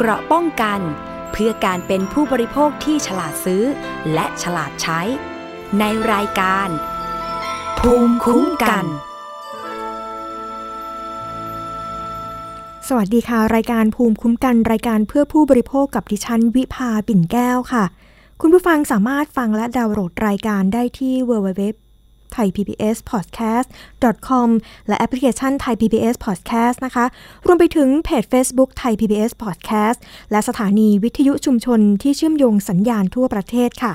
เกราะป้องกัน เพื่อการเป็นผู้บริโภคที่ฉลาดซื้อ และฉลาดใช้ ในรายการ ภูมิคุ้มกันสวัสดีค่ะ รายการภูมิคุ้มกันรายการเพื่อผู้บริโภคกับดิฉันวิภาปิ่นแก้วค่ะ คุณผู้ฟังสามารถฟังและดาวน์โหลดรายการได้ที่ www thaipbspodcast.com และแอปพลิเคชัน Thai PBS Podcast นะคะ รวมไปถึงเพจ Facebook Thai PBS Podcast และสถานีวิทยุชุมชนที่เชื่อมโยงสัญญาณทั่วประเทศค่ะ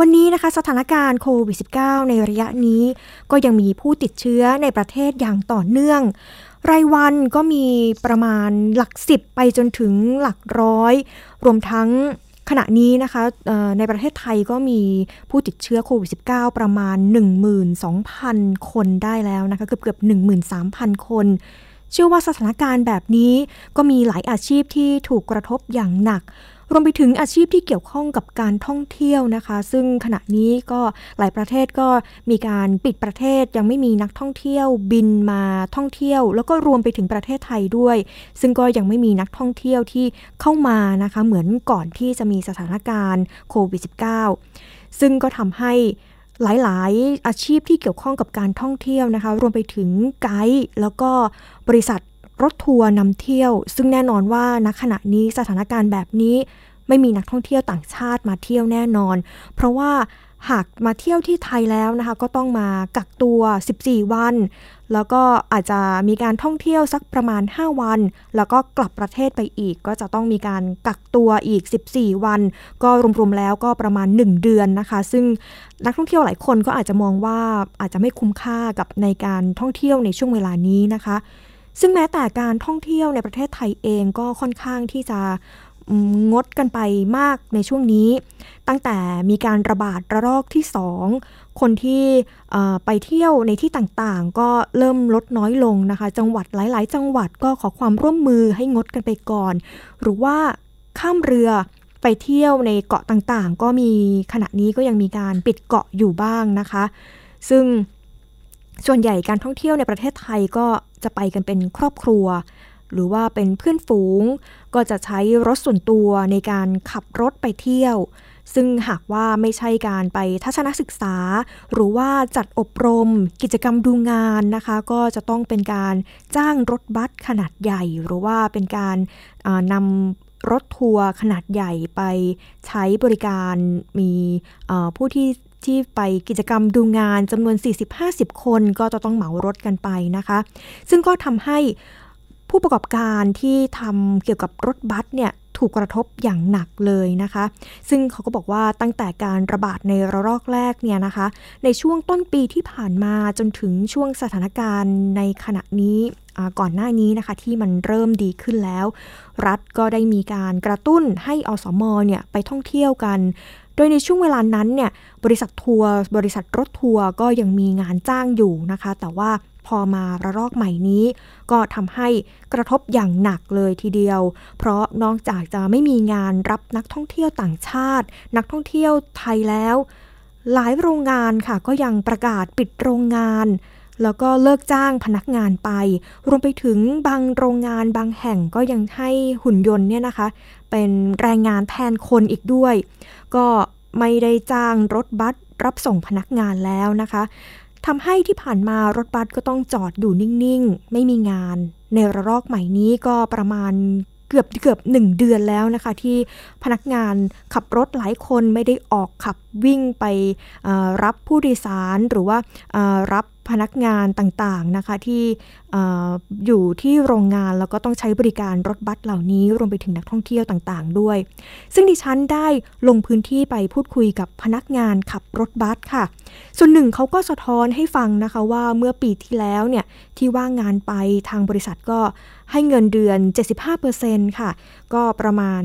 วันนี้นะคะสถานการณ์โควิด -19 ในระยะนี้ ก็ยังมีผู้ติดเชื้อในประเทศอย่างต่อเนื่อง รายวันก็มีประมาณหลักสิบไปจนถึงหลักร้อย รวมทั้ง ขณะนี้นะคะในประเทศไทยก็มีผู้ติดเชื้อโควิด -19 ประมาณ 12,000 คนได้แล้วนะคะเกือบเกือบ13,000 คนเชื่อว่าสถานการณ์แบบนี้ก็มีหลายอาชีพที่ถูกกระทบอย่างหนัก รวมไปถึงอาชีพที่เกี่ยวข้องกับการท่องเที่ยวนะคะ ซึ่งขณะนี้ก็หลายประเทศก็มีการปิดประเทศยังไม่มีนักท่องเที่ยวบินมาท่องเที่ยว แล้วก็รวมไปถึงประเทศไทยด้วย ซึ่งก็ยังไม่มีนักท่องเที่ยวที่เข้ามานะคะ เหมือนก่อนที่จะมีสถานการณ์โควิด -19 ซึ่งก็ทำให้หลาย ๆ อาชีพที่เกี่ยวข้องกับการท่องเที่ยวนะคะ รวมไปถึงไกด์แล้วก็บริษัท รถทัวร์นำเที่ยว ซึ่งแน่นอนว่าณขณะนี้สถานการณ์แบบนี้ไม่มีนักท่องเที่ยวต่างชาติมาเที่ยวแน่นอน เพราะว่าหากมาเที่ยวที่ไทยแล้วนะคะ ก็ต้องมากักตัว 14 วัน แล้วก็อาจจะมีการท่องเที่ยวสักประมาณ 5 วัน แล้วก็กลับประเทศไปอีก ก็จะต้องมีการกักตัวอีก 14 วัน ก็รวมๆแล้วก็ประมาณ 1 เดือนนะคะ ซึ่งนักท่องเที่ยวหลายคนก็อาจจะมองว่าอาจจะไม่คุ้มค่ากับในการท่องเที่ยวในช่วงเวลานี้นะคะ ซึ่งแม้แต่การท่องเที่ยวในประเทศไทยเองก็ค่อนข้างที่จะงดกันไปมากในช่วงนี้ ตั้งแต่มีการระบาดระลอกที่สองคนที่ไปเที่ยวในที่ต่างๆ ก็เริ่มลดน้อยลงนะคะ จังหวัดหลายๆ จังหวัดก็ขอความร่วมมือให้งดกันไปก่อน หรือว่าข้ามเรือไปเที่ยวในเกาะต่างๆ ก็มีขณะนี้ก็ยังมีการปิดเกาะอยู่บ้างนะคะ ซึ่ง ส่วนใหญ่การท่องเที่ยวในประเทศไทยก็จะไปกันเป็นครอบครัว หรือว่าเป็นเพื่อนฝูง ก็จะใช้รถส่วนตัวในการขับรถไปเที่ยว ซึ่งหากว่าไม่ใช่การไปทัศนศึกษา หรือว่าจัดอบรม กิจกรรมดูงานนะคะ ก็จะต้องเป็นการจ้างรถบัสขนาดใหญ่ หรือว่าเป็นการนำรถทัวร์ขนาดใหญ่ไปใช้บริการมีผู้ที่ ที่ไปกิจกรรมดูงานจำนวน 40-50 คนก็จะต้องเหมารถกันไปนะคะ ซึ่งก็ทำให้ผู้ประกอบการที่ทำเกี่ยวกับรถบัสเนี่ยถูกกระทบอย่างหนักเลยนะคะ ซึ่งเขาก็บอกว่าตั้งแต่การระบาดในระลอกแรกเนี่ยนะคะ ในช่วงต้นปีที่ผ่านมาจนถึงช่วงสถานการณ์ในขณะนี้ก่อนหน้านี้นะคะที่มันเริ่มดีขึ้นแล้ว รัฐก็ได้มีการกระตุ้นให้อสมเนี่ยไปท่องเที่ยวกัน โดยในช่วงเวลานั้นเนี่ยบริษัททัวร์บริษัทรถทัวร์ก็ยังมีงานจ้างอยู่นะคะ แต่ว่าพอมาระลอกใหม่นี้ ก็ทำให้กระทบอย่างหนักเลยทีเดียว เพราะนอกจากจะไม่มีงานรับนักท่องเที่ยวต่างชาติ นักท่องเที่ยวไทยแล้ว หลายโรงงานค่ะก็ยังประกาศปิดโรงงาน แล้วก็เลิกจ้างพนักงานไป รวมไปถึงบางโรงงานบางแห่งก็ยังให้หุ่นยนต์เนี่ยนะคะ เป็นแรงงานแทนคนอีกด้วย ก็ไม่ได้จ้างรถบัสรับส่งพนักงานแล้วนะคะทำให้ที่ผ่านมารถบัสก็ต้องจอดอยู่นิ่งๆ ไม่มีงาน ในระลอกใหม่นี้ก็ประมาณเกือบเกือบหนึ่งเดือนแล้วนะคะ ที่พนักงานขับรถหลายคนไม่ได้ออกขับวิ่งไปรับผู้โดยสารหรือว่ารับ พนักงานต่างๆนะคะที่อยู่ที่โรงงานแล้วก็ต้องใช้บริการรถบัสเหล่านี้รวมไปถึงนักท่องเที่ยวต่างๆ ด้วย ซึ่งดิฉันได้ลงพื้นที่ไปพูดคุยกับพนักงานขับรถบัสค่ะ ส่วนหนึ่งเขาก็สะท้อนให้ฟังนะคะว่าเมื่อปีที่แล้วเนี่ยที่ว่างงานไปทางบริษัทก็ให้เงินเดือน 75%ค่ะ ก็ประมาณ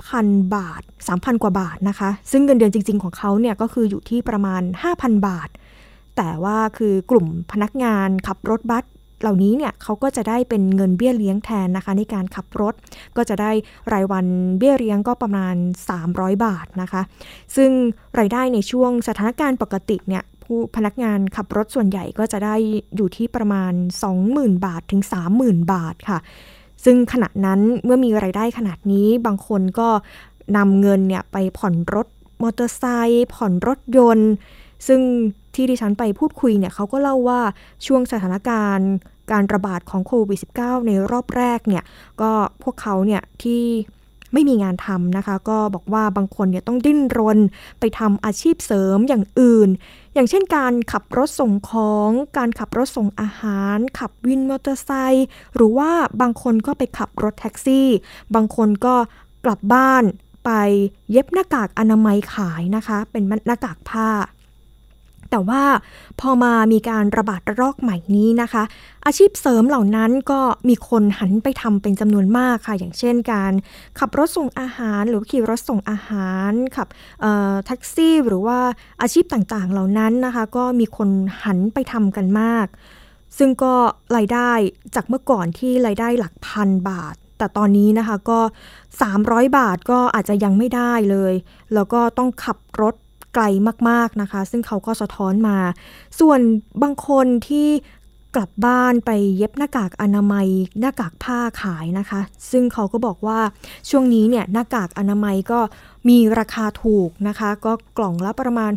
3,000 บาท 3,000 กว่าบาทนะคะ ซึ่งเงินเดือนจริง ๆ ของเขาเนี่ยก็คืออยู่ที่ประมาณ 5,000 บาท แต่ว่าคือกลุ่มพนักงานขับรถบัสเหล่านี้เนี่ยเขาก็จะได้เป็นเงินเบี้ยเลี้ยงแทนนะคะในการขับรถ ก็จะได้รายวันเบี้ยเลี้ยงก็ประมาณ 300 บาทนะคะ ซึ่งรายได้ในช่วงสถานการณ์ปกติเนี่ยผู้พนักงานขับรถส่วนใหญ่ก็จะได้อยู่ที่ประมาณ 20,000 บาทถึง 30,000 บาทค่ะ ซึ่งขณะนั้นเมื่อมีไรายได้ขนาดนี้บางคนก็นำเงินเนี่ยไปผ่อนรถมอเตอร์ไซค์ผ่อนรถยนต์ ซึ่ง ที่ดิฉันไปพูดคุยเนี่ยเขาก็เล่าว่าช่วงสถานการณ์การระบาดของโควิด -19 ในรอบแรกเนี่ยก็พวกเขาเนี่ยที่ไม่มีงานทำนะคะ ก็บอกว่าบางคนเนี่ยต้องดิ้นรนไปทำอาชีพเสริมอย่างอื่น อย่างเช่นการขับรถส่งของ การขับรถส่งอาหาร ขับวินมอเตอร์ไซค์หรือว่าบางคนก็ไปขับรถแท็กซี่ บางคนก็กลับบ้านไปเย็บหน้ากากอนามัยขายนะคะ เป็นหน้ากากผ้า แต่ว่าพอมามีการระบาดระลอกใหม่นี้นะคะ อาชีพเสริมเหล่านั้นก็มีคนหันไปทำเป็นจำนวนมากค่ะ อย่างเช่นการขับรถส่งอาหาร หรือขี่รถส่งอาหารขับแท็กซี่ หรือว่าอาชีพต่างๆเหล่านั้นนะคะ ก็มีคนหันไปทำกันมาก ซึ่งก็รายได้จากเมื่อก่อนที่รายได้หลักพันบาทแต่ตอนนี้นะคะก็ 300 บาทก็อาจจะยังไม่ได้เลย แล้วก็ต้องขับรถ ไกลมากๆนะคะ ซึ่งเขาก็สะท้อนมา ส่วนบางคนที่กลับบ้านไปเย็บหน้ากากอนามัย หน้ากากผ้าขายนะคะ ซึ่งเขาก็บอกว่าช่วงนี้เนี่ยหน้ากากอนามัยก็มีราคาถูกนะคะ ก็กล่องละประมาณ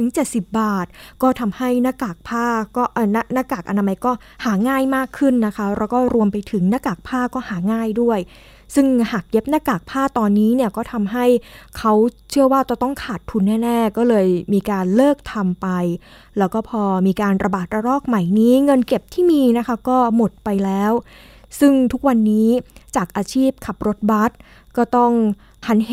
60-70 บาท ก็ทำให้หน้ากากผ้าก็เออหน้ากากอนามัยก็หาง่ายมากขึ้นนะคะ แล้วก็รวมไปถึงหน้ากากผ้าก็หาง่ายด้วย ซึ่งหากเย็บหน้ากากผ้าตอนนี้เนี่ยก็ทำให้เขาเชื่อว่าจะต้องขาดทุนแน่ ๆ ก็เลยมีการเลิกทำไป แล้วก็พอมีการระบาดระลอกใหม่นี้ เงินเก็บที่มีนะคะก็หมดไปแล้ว ซึ่งทุกวันนี้จากอาชีพขับรถบัสก็ต้องหันเห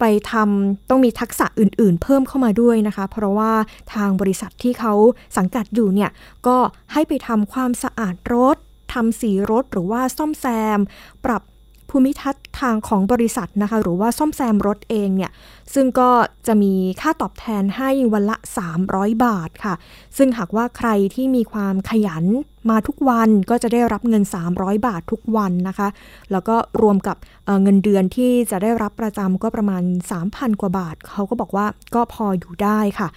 ไปทำต้องมีทักษะอื่นๆ เพิ่มเข้ามาด้วยนะคะ เพราะว่าทางบริษัทที่เขาสังกัดอยู่เนี่ยก็ให้ไปทำความสะอาดรถทำสีรถหรือว่าซ่อมแซม ปรับ ภูมิทัศน์ทางของบริษัทนะคะ หรือว่าซ่อมแซมรถเองเนี่ย ซึ่งก็จะมีค่าตอบแทนให้วันละ 300 บาทค่ะ ซึ่งหากว่าใครที่มีความขยันมาทุกวันก็จะได้รับเงิน 300 บาททุกวันนะคะ แล้วก็รวมกับเเงินเดือนที่จะได้รับประจำก็ประมาณ 3,000 กว่าบาท เขาก็บอกว่าก็พออยู่ได้ค่ะ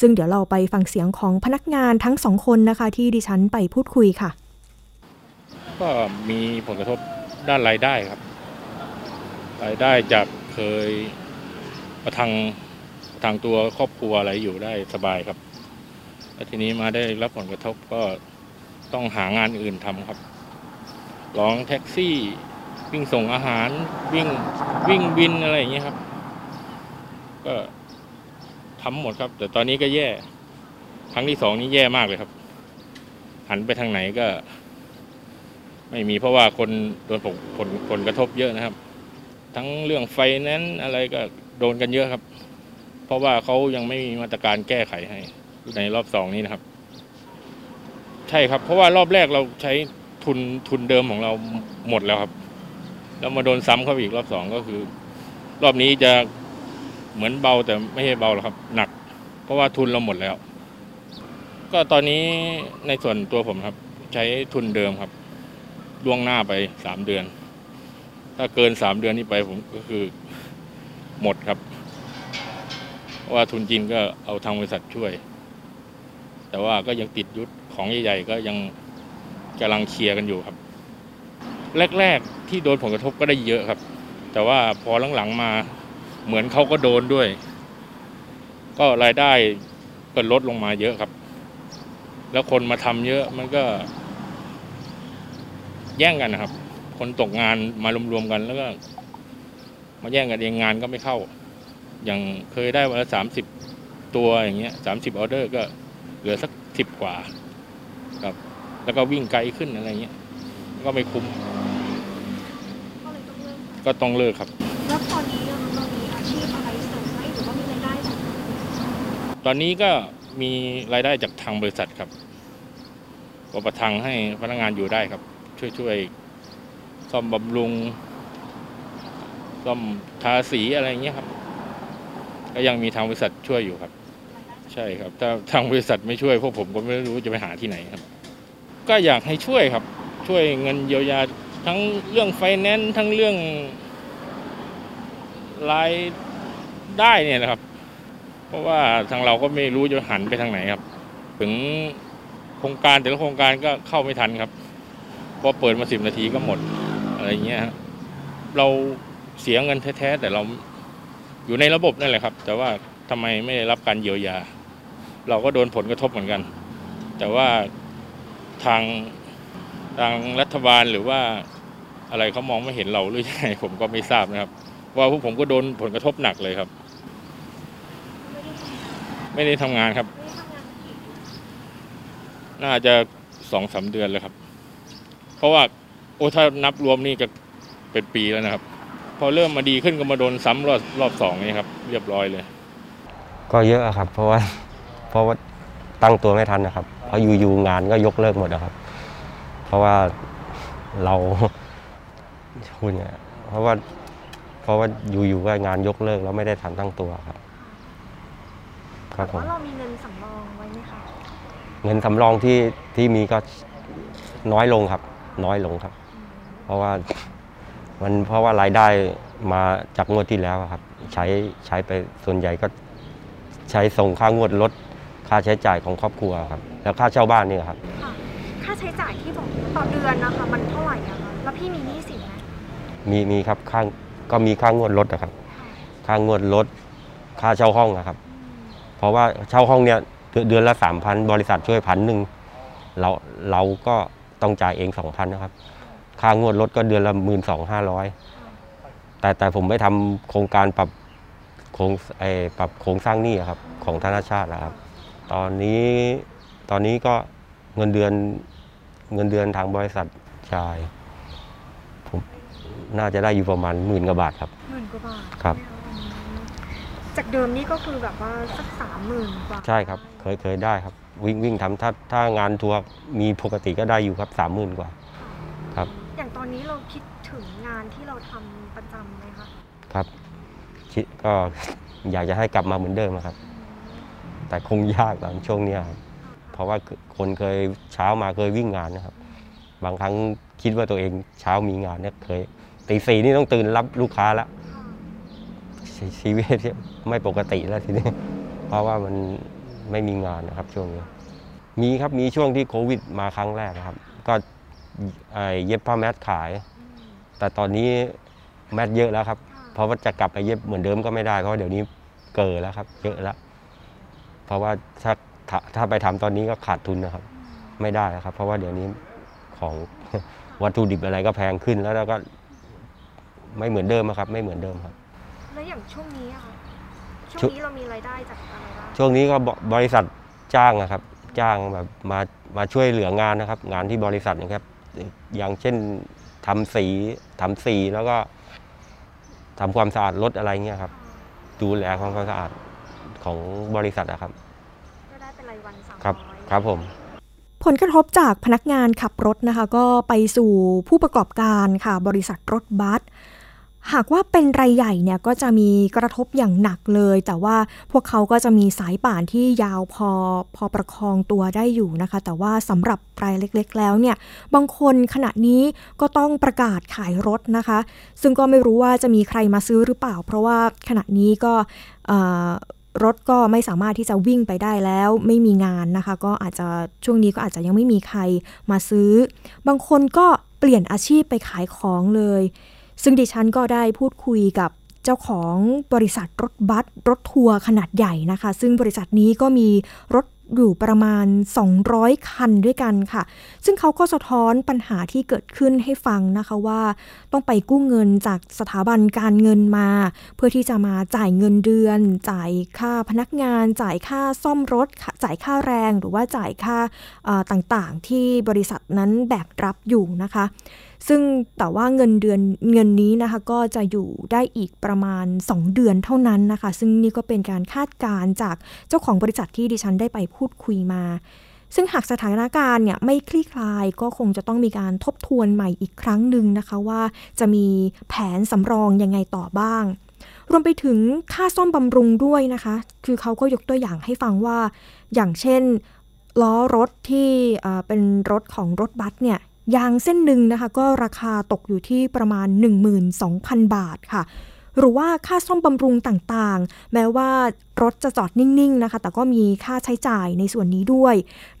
ซึ่งเดี๋ยวเราไปฟังเสียงของพนักงานทั้งสองคนนะคะ ที่ดิฉันไปพูดคุยค่ะ ก็มีผลกระทบ ด้านรายได้ครับ รายได้จากเคยประทังประทังตัวครอบครัวอะไรอยู่ได้สบายครับแล้วทีนี้มาได้รับผลกระทบก็ต้องหางานอื่นทำครับร้องแท็กซี่วิ่งส่งอาหารวิ่งวิ่งบินอะไรอย่างเงี้ยครับ ก็ทำหมดครับ แต่ตอนนี้ก็แย่ครั้งที่สองนี้แย่มากเลยครับ หันไปทางไหนก็ ไม่มีเพราะว่าคนโดนผลผลผลกระทบเยอะนะครับ ทั้งเรื่องไฟนั้นอะไรก็โดนกันเยอะครับ เพราะว่าเขายังไม่มีมาตรการแก้ไขให้ในรอบสองนี้นะครับ ใช่ครับ เพราะว่ารอบแรกเราใช้ทุนทุนเดิมของเราหมดแล้วครับ แล้วมาโดนซ้ำเข้าอีกรอบสองก็คือ รอบนี้จะเหมือนเบาแต่ไม่ใช่เบาหรอกครับ หนัก เพราะว่าทุนเราหมดแล้ว ก็ตอนนี้ในส่วนตัวผมครับ ใช้ทุนเดิมครับ ล่วงหน้าไปสามเดือน ถ้าเกินสามเดือนนี้ไปผมก็คือหมดครับ ว่าทุนจีนก็เอาทางบริษัทช่วย แต่ว่าก็ยังติดยุทธของใหญ่ๆ ก็ยังกำลังเคลียร์กันอยู่ครับ แรกๆที่โดนผลกระทบก็ได้เยอะครับ แต่ว่าพอหลังๆมาเหมือนเขาก็โดนด้วย ก็รายได้ก็ลดลงมาเยอะครับ แล้วคนมาทำเยอะมันก็ แย่งกันนะครับ คนตกงานมารวมๆกันแล้วก็ มาแย่งกันเองงานก็ไม่เข้า อย่างเคยได้วันละสามสิบตัวอย่างเงี้ยสามสิบออเดอร์ก็เหลือสักสิบกว่าครับ แล้วก็วิ่งไกลขึ้นอะไรเงี้ย ก็ไม่คุ้ม ก็ต้องเลิกครับ แล้วตอนนี้เรามีอาชีพอะไรเสริมไหมหรือว่ามีรายได้จากตอนนี้ก็มีรายได้จากทางบริษัทครับก็ประทังให้พนักงานอยู่ได้ครับ ช่วยช่วยซ่อมบำรุง ซ่อมทาสีอะไรเงี้ยครับ ก็ยังมีทางบริษัทช่วยอยู่ครับ ใช่ครับ ถ้าทางบริษัทไม่ช่วยพวกผมก็ไม่รู้จะไปหาที่ไหนครับ ก็อยากให้ช่วยครับ ช่วยเงินเยียวยาทั้งเรื่องไฟแนนซ์ทั้งเรื่องรายได้เนี่ยนะครับ เพราะว่าทางเราก็ไม่รู้จะหันไปทางไหนครับ ถึงโครงการแต่ละโครงการก็เข้าไม่ทันครับ พอเปิดมาสิบนาทีก็หมดอะไรเงี้ยฮะเราเสียเงินแท้ๆแต่เราอยู่ในระบบนั่นแหละครับ แต่ว่าทำไมไม่ได้รับการเยียวยา เราก็โดนผลกระทบเหมือนกัน แต่ว่าทางทางรัฐบาลหรือว่าอะไรเขามองไม่เห็นเราหรือยังไงผมก็ไม่ทราบนะครับ ว่าพวกผมก็โดนผลกระทบหนักเลยครับ ไม่ได้ทำงานครับ น่าจะสองสาเดือนแล้วครับ เพราะว่าโอ้ถ้านับรวมนี่ก็เป็นปีแล้วนะครับ พอเริ่มมาดีขึ้นก็มาโดนซ้ำรอบรอบสองนี่ครับ เรียบร้อยเลย ก็เยอะครับ เพราะว่าเพราะว่าตั้งตัวไม่ทันนะครับเพราะอยู่ๆงานก็ยกเลิกหมดนะครับ เพราะว่าเราพูดไงเพราะว่าเพราะว่าอยู่ๆก็งานยกเลิกแล้วไม่ได้ทันตั้งตัวครับครับผมว่าเรามีเงินสำรองไว้ไหมคะเงินสำรองที่ที่มีก็น้อยลงครับ น้อยลงครับ เพราะว่ามันเพราะว่ารายได้มาจากงวดที่แล้วอะครับ ใช้ใช้ไปส่วนใหญ่ก็ใช้ส่งค่างวดลดค่าใช้จ่ายของครอบครัวครับ แล้วค่าเช่าบ้านนี่ครับค่ะค่าใช้จ่ายที่บอกต่อเดือนนะคะมันเท่าไหร่อะคะแล้วพี่มีหนี้สินไหมมีมีครับค่าก็มีค่างวดรถนะครับ ค่างวดรถค่าเช่าห้องนะครับ เพราะว่าเช่าห้องเนี่ยเดือนเดือนละสามพันบริษัทช่วยพันหนึ่งเราเราก็ ต้องจ่ายเองสองพันนะครับ ค่างวดรถก็เดือนละหมื่นสองห้าร้อยแต่แต่ผมไม่ทำโครงการปรับโครงไอปรับโครงสร้างหนี้อะครับ ของธนาชาตินะครับ ตอนนี้ตอนนี้ก็เงินเดือนเงินเดือนทางบริษัทจ่าย ผมน่าจะได้อยู่ประมาณหมื่นกว่าบาทครับหมื่นกว่าบาทครับอืมจากเดิมนี่ก็คือแบบว่าสักสามหมื่นกว่าใช่ครับ เคยเคยได้ครับ วิ่งวิ่งทำถ้าถ้างานทัวร์มีปกติก็ได้อยู่ครับสามหมื่นกว่า ครับ อย่างตอนนี้เราคิดถึงงานที่เราทำประจำไหมคะครับคิดก็ อยากจะให้กลับมาเหมือนเดิมอะครับ แต่คงยากตอนช่วงเนี้ยครับเพราะว่าคนเคยเช้ามาเคยวิ่งงานนะครับ บางครั้งคิดว่าตัวเองเช้ามีงานเนี่ยเคยตีสี่นี่ต้องตื่นรับลูกค้าแล้วชีชีวิตเนี่ยไม่ปกติแล้วทีนี้ เพราะว่ามัน ไม่มีงานนะครับช่วงนี้ มีครับมีช่วงที่โควิดมาครั้งแรกนะครับ ก็ไอ้เย็บผ้าแมสขาย แต่ตอนนี้แมสเยอะแล้วครับ เพราะว่าจะกลับไปเย็บเหมือนเดิมก็ไม่ได้เพราะว่าเดี๋ยวนี้เกิดแล้วครับ เยอะแล้ว เพราะว่าถ้าถ้าถ้าไปทำตอนนี้ก็ขาดทุนนะครับ ไม่ได้ครับ เพราะว่าเดี๋ยวนี้ของวัตถุดิบอะไรก็แพงขึ้นแล้วแล้วก็ไม่เหมือนเดิมอะครับ ไม่เหมือนเดิมครับ แล้วอย่างช่วงนี้อะคะช่วช่วงนี้เรามีรายได้จากอะไรบ้าง ช่วงนี้ก็บบริษัทจ้างนะครับ จ้างแบบมามาช่วยเหลืองานนะครับ งานที่บริษัทนะครับ อย่างเช่นทำสีทำสีแล้วก็ทำความสะอาดรถอะไรเงี้ยครับดูแลความสะอาดของบริษัทนะครับก็ได้เป็นรายวันสามครับร้อยครับผมผลกระทบจากพนักงานขับรถนะคะ ก็ไปสู่ผู้ประกอบการค่ะ บริษัทรถบัส หากว่าเป็นรายใหญ่เนี่ยก็จะมีกระทบอย่างหนักเลย แต่ว่าพวกเขาก็จะมีสายป่านที่ยาวพอพอประคองตัวได้อยู่นะคะ แต่ว่าสำหรับรายเล็กๆ แล้วเนี่ยบางคนขณะนี้ก็ต้องประกาศขายรถนะคะ ซึ่งก็ไม่รู้ว่าจะมีใครมาซื้อหรือเปล่า เพราะว่าขณะนี้ก็รถก็ไม่สามารถที่จะวิ่งไปได้แล้ว ไม่มีงานนะคะ ก็อาจจะช่วงนี้ก็อาจจะยังไม่มีใครมาซื้อ บางคนก็เปลี่ยนอาชีพไปขายของเลย ซึ่งดิฉันก็ได้พูดคุยกับเจ้าของบริษัทรถบัสรถทัวร์ขนาดใหญ่นะคะ ซึ่งบริษัทนี้ก็มีรถอยู่ประมาณ 200 คันด้วยกันค่ะ ซึ่งเขาก็สะท้อนปัญหาที่เกิดขึ้นให้ฟังนะคะว่า ต้องไปกู้เงินจากสถาบันการเงินมา เพื่อที่จะมาจ่ายเงินเดือน จ่ายค่าพนักงาน จ่ายค่าซ่อมรถ จ่ายค่าแรงหรือว่าจ่ายค่าต่างๆ ที่บริษัทนั้นแบกรับอยู่นะคะ ซึ่งแต่ว่าเงินเดือนเงินนี้นะคะก็จะอยู่ได้อีกประมาณ 2 เดือนเท่านั้นนะคะ ซึ่งนี่ก็เป็นการคาดการณ์จากเจ้าของบริษัทที่ดิฉันได้ไปพูดคุยมา ซึ่งหากสถานการณ์เนี่ยไม่คลี่คลายก็คงจะต้องมีการทบทวนใหม่อีกครั้งหนึ่งนะคะว่าจะมีแผนสำรองยังไงต่อบ้าง รวมไปถึงค่าซ่อมบำรุงด้วยนะคะ คือเขาก็ยกตัวอย่างให้ฟังว่า อย่างเช่นล้อรถที่เอ่อเป็นรถของรถบัสเนี่ย ยางเส้นหนึ่งนะคะ ก็ราคาตกอยู่ที่ประมาณ 12,000 บาทค่ะ หรือว่าค่าซ่อมบำรุงต่างๆ แม้ว่ารถจะจอดนิ่งๆนะคะ แต่ก็มีค่าใช้จ่ายในส่วนนี้ด้วย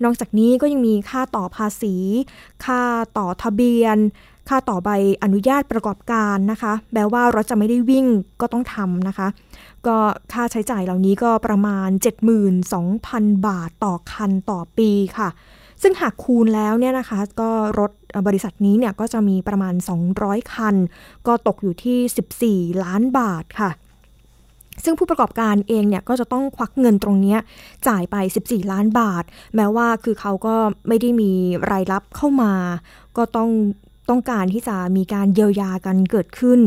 นอกจากนี้ก็ยังมีค่าต่อภาษี ค่าต่อทะเบียน ค่าต่อใบอนุญาตประกอบการนะคะ แม้ว่ารถจะไม่ได้วิ่งก็ต้องทำนะคะ ก็ค่าใช้จ่ายเหล่านี้ก็ประมาณ 72,000 บาทต่อคันต่อปีค่ะ ซึ่งหากคูณแล้วเนี่ยนะคะ ก็รถบริษัทนี้เนี่ยก็จะมีประมาณ 200 คัน ก็ตกอยู่ที่ 14 ล้านบาทค่ะซึ่งผู้ประกอบการเองเนี่ยก็จะต้องควักเงินตรงนี้จ่ายไป 14 ล้านบาท แม้ว่าคือเขาก็ไม่ได้มีรายรับเข้ามา ก็ต้องต้องการที่จะมีการเยียวยากันเกิดขึ้น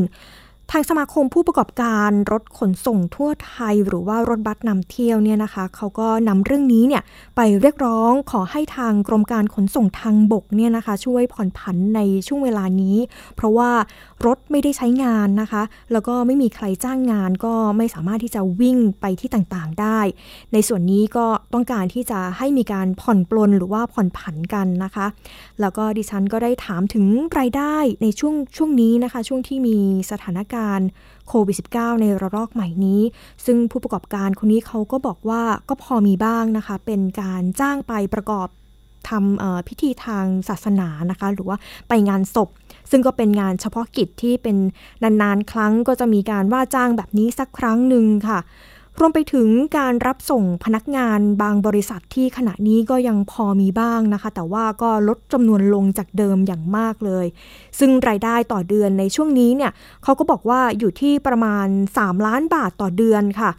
ทางสมาคมผู้ประกอบการรถขนส่งทั่วไทย หรือว่ารถบัสนำเที่ยวเนี่ยนะคะเขาก็นำเรื่องนี้เนี่ยไปเรียกร้องขอให้ทางกรมการขนส่งทางบกเนี่ยนะคะ ช่วยผ่อนผันในช่วงเวลานี้ เพราะว่ารถไม่ได้ใช้งานนะคะ แล้วก็ไม่มีใครจ้างงาน ก็ไม่สามารถที่จะวิ่งไปที่ต่างๆได้ ในส่วนนี้ก็ต้องการที่จะให้มีการผ่อนปลนหรือว่าผ่อนผันกันนะคะ แล้วก็ดิฉันก็ได้ถามถึงรายได้ในช่วงช่วงนี้นะคะ ช่วงที่มีสถานการณ์โควิด -19 ในระลอกใหม่นี้ ซึ่งผู้ประกอบการคนนี้เขาก็บอกว่าก็พอมีบ้างนะคะ เป็นการจ้างไปประกอบทำพิธีทางศาสนานะคะ หรือว่าไปงานศพ ซึ่งก็เป็นงานเฉพาะกิจที่เป็นนานๆ ครั้งก็จะมีการว่าจ้างแบบนี้สักครั้งหนึ่งค่ะ รวมไปถึงการรับส่งพนักงานบางบริษัทที่ขณะนี้ก็ยังพอมีบ้างนะคะ แต่ว่าก็ลดจำนวนลงจากเดิมอย่างมากเลย ซึ่งรายได้ต่อเดือนในช่วงนี้เนี่ยเขาก็บอกว่าอยู่ที่ประมาณ 3 ล้านบาทต่อเดือนค่ะ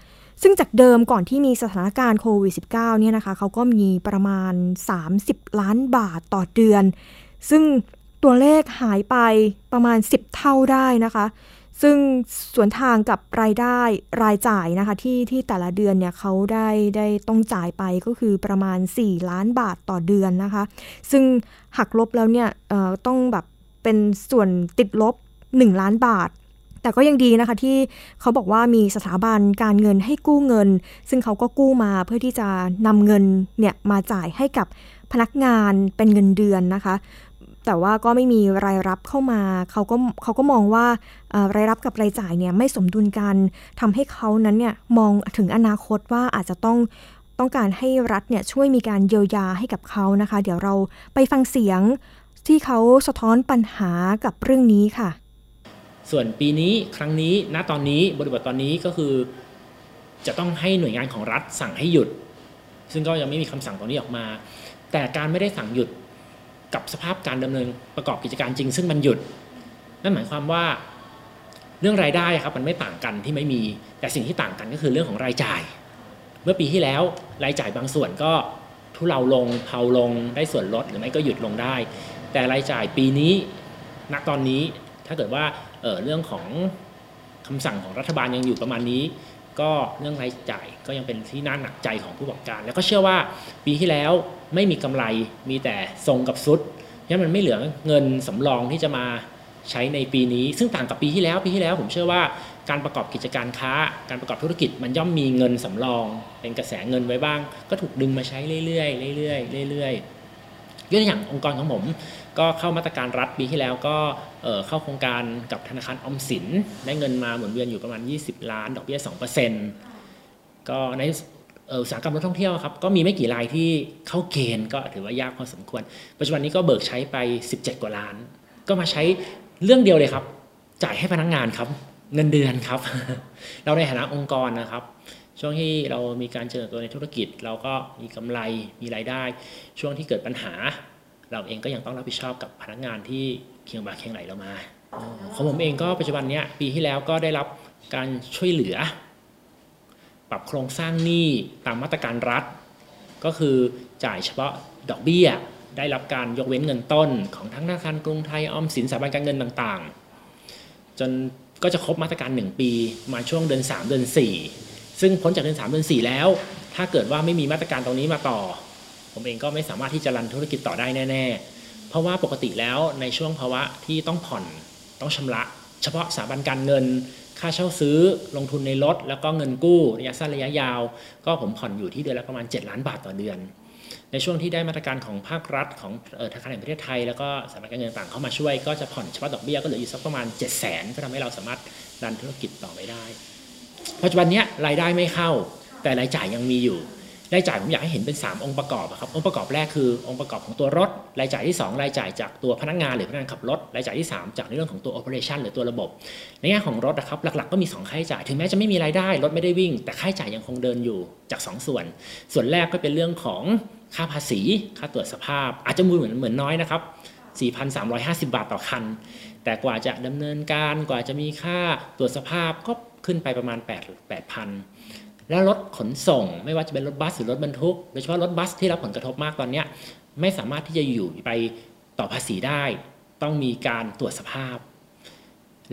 ซึ่งจากเดิมก่อนที่มีสถานการณ์โควิด -19 เนี่ยนะคะเขาก็มีประมาณ 30 ล้านบาทต่อเดือน ซึ่งตัวเลขหายไปประมาณ 10 เท่าได้นะคะ ซึ่งส่วนทางกับรายได้รายจ่ายนะคะที่ที่แต่ละเดือนเนี่ยเขาได้ได้ต้องจ่ายไปก็คือประมาณ 4 ล้านบาทต่อเดือนนะคะ ซึ่งหักลบแล้วเนี่ยต้องแบบเป็นส่วนติดลบ 1 ล้านบาท แต่ก็ยังดีนะคะที่เขาบอกว่ามีสถาบันการเงินให้กู้เงิน ซึ่งเขาก็กู้มาเพื่อที่จะนำเงินเนี่ยมาจ่ายให้กับพนักงานเป็นเงินเดือนนะคะ แต่ว่าก็ไม่มีรายรับเข้ามาเขาก็เขาก็มองว่ารายรับกับรายจ่ายเนี่ยไม่สมดุลกันทำให้เขานั้นเนี่ยมองถึงอนาคตว่าอาจจะต้องต้องการให้รัฐเนี่ยช่วยมีการเยียวยาให้กับเขานะคะ เดี๋ยวเราไปฟังเสียงที่เขาสะท้อนปัญหากับเรื่องนี้ค่ะ ส่วนปีนี้ครั้งนี้ณตอนนี้บริบทตอนนี้ก็คือ จะต้องให้หน่วยงานของรัฐสั่งให้หยุด ซึ่งก็ยังไม่มีคำสั่งตรงนี้ออกมา แต่การไม่ได้สั่งหยุด กับสภาพการดำเนินประกอบกิจการจริง ซึ่งมันหยุด นั่นหมายความว่าเรื่องรายได้ครับมันไม่ต่างกันที่ไม่มีแต่สิ่งที่ต่างกันก็คือเรื่องของรายจ่าย เมื่อปีที่แล้วรายจ่ายบางส่วนก็ทุเลาลงเผาลงได้ส่วนลดหรือไม่ก็หยุดลงได้ แต่รายจ่ายปีนี้ณตอนนี้ถ้าเกิดว่าเเรื่องของคำสั่งของรัฐบาลยังอยู่ประมาณนี้ ก็เรื่องรายจ่ายก็ยังเป็นที่น่าหนักใจของผู้ประกอบการ แล้วก็เชื่อว่าปีที่แล้วไม่มีกำไรมีแต่ทรงกับซุดยังมันไม่เหลือเงินสำรองที่จะมาใช้ในปีนี้ ซึ่งต่างกับปีที่แล้วปีที่แล้ว ผมเชื่อว่าการประกอบกิจการค้า การประกอบธุรกิจมันย่อมมีเงินสำรอง เป็นกระแสเงินไว้บ้าง ก็ถูกดึงมาใช้เรื่อยๆเรื่อยๆเรื่อยๆยกตัวอย่างองค์กรของผม ก็เข้ามาตรการรัฐปีที่แล้วก็เข้าโครงการกับธนาคารอมสิน ได้เงินมาหมุนเวียนอยู่ประมาณ 20 ล้าน ดอกเบี้ย 2%ก็ในอุตสาหกรรมรท่องเที่ยวครับก็มีไม่กี่รายที่เข้าเกณฑ์ก็ถือว่ายากพอสมควร ปัจจุบันนี้ก็เบิกใช้ไป 17 กว่าล้าน ก็มาใช้เรื่องเดียวเลยครับ จ่ายให้พนักงงานครับ เงินเดือนครับ เราในฐานะองค์กรนะครับ ช่วงที่เรามีการเจริญตัวในธุรกิจ เราก็มีกำไรมีรายได้ ช่วงที่เกิดปัญหา เราเองก็ยังต้องรับผิดชอบกับพนักงานที่เคียงบ่าเคียงไหลเรามาของผมเองก็ปัจจุบันนี้ปีที่แล้วก็ได้รับการช่วยเหลือ ปรับโครงสร้างหนี้ตามมาตรการรัฐ ก็คือจ่ายเฉพาะดอกเบี้ย ได้รับการยกเว้นเงินต้น ของทั้งธนาคารกรุงไทยออมสินสถาบันการเงินต่างๆ จนก็จะครบมาตรการ 1 ปีมาช่วงเดือน 3 เดือน 4 ซึ่งพ้นจากเดือน 3 เดือน 4 แล้ว ถ้าเกิดว่าไม่มีมาตรการตรงนี้มาต่อ ผมเองก็ไม่สามารถที่จะรันธุรกิจต่อได้แน่ ๆ เพราะว่าปกติแล้วในช่วงภาวะที่ต้องผ่อนต้องชำระ เฉพาะสถาบันการเงิน ค่าเช่าซื้อลงทุนในรถ แล้วก็เงินกู้ระยะสั้นระยะยาว ก็ผมผ่อนอยู่ที่เดือนละประมาณ 7 ล้านบาทต่อเดือน ในช่วงที่ได้มาตรการของภาครัฐของธนาคารแห่งประเทศไทย แล้วก็สถาบันการเงินต่างเข้ามาช่วย ก็จะผ่อนเฉพาะดอกเบี้ยก็เหลืออยู่สักประมาณ 7 0 0 0 0นก็ทำให้เราสามารถรันธุรกิจต่อไปได้ปัจจุบันนี้รายได้ไม่เข้าแต่รายจ่ายยังมีอยู่ รายจ่ายผมอยากให้เห็นเป็น 3 องค์ประกอบครับองค์ประกอบแรกคือองค์ประกอบของตัวรถ รายจ่ายที่ 2 รายจ่ายจากตัวพนักงานหรือพนักงานขับรถ รายจ่ายที่ 3 จากในเรื่องของตัว operation หรือตัวระบบ ในแง่ของรถนะครับหลักๆก็มี 2 ค่าใช้จ่าย ถึงแม้จะไม่มีรายได้รถไม่ได้วิ่ง แต่ค่าใช้จ่ายยังคงเดินอยู่จาก 2 ส่วน ส่วนแรกก็เป็นเรื่องของค่าภาษี ค่าตรวจสภาพ อาจจะมือเหมือนเหมือนน้อยนะครับ4,350 บาทต่อคัน แต่กว่าจะดำเนินการกว่าจะมีค่าตรวจสภาพก็ขึ้นไปประมาณ8 8,000 แล้วรถขนส่ง ไม่ว่าจะเป็นรถบัสหรือรถบรรทุกโดยเฉพาะรถบัสที่รับผลกระทบมากตอนนี้ไม่สามารถที่จะอยู่ไปต่อภาษีได้ ต้องมีการตรวจสภาพ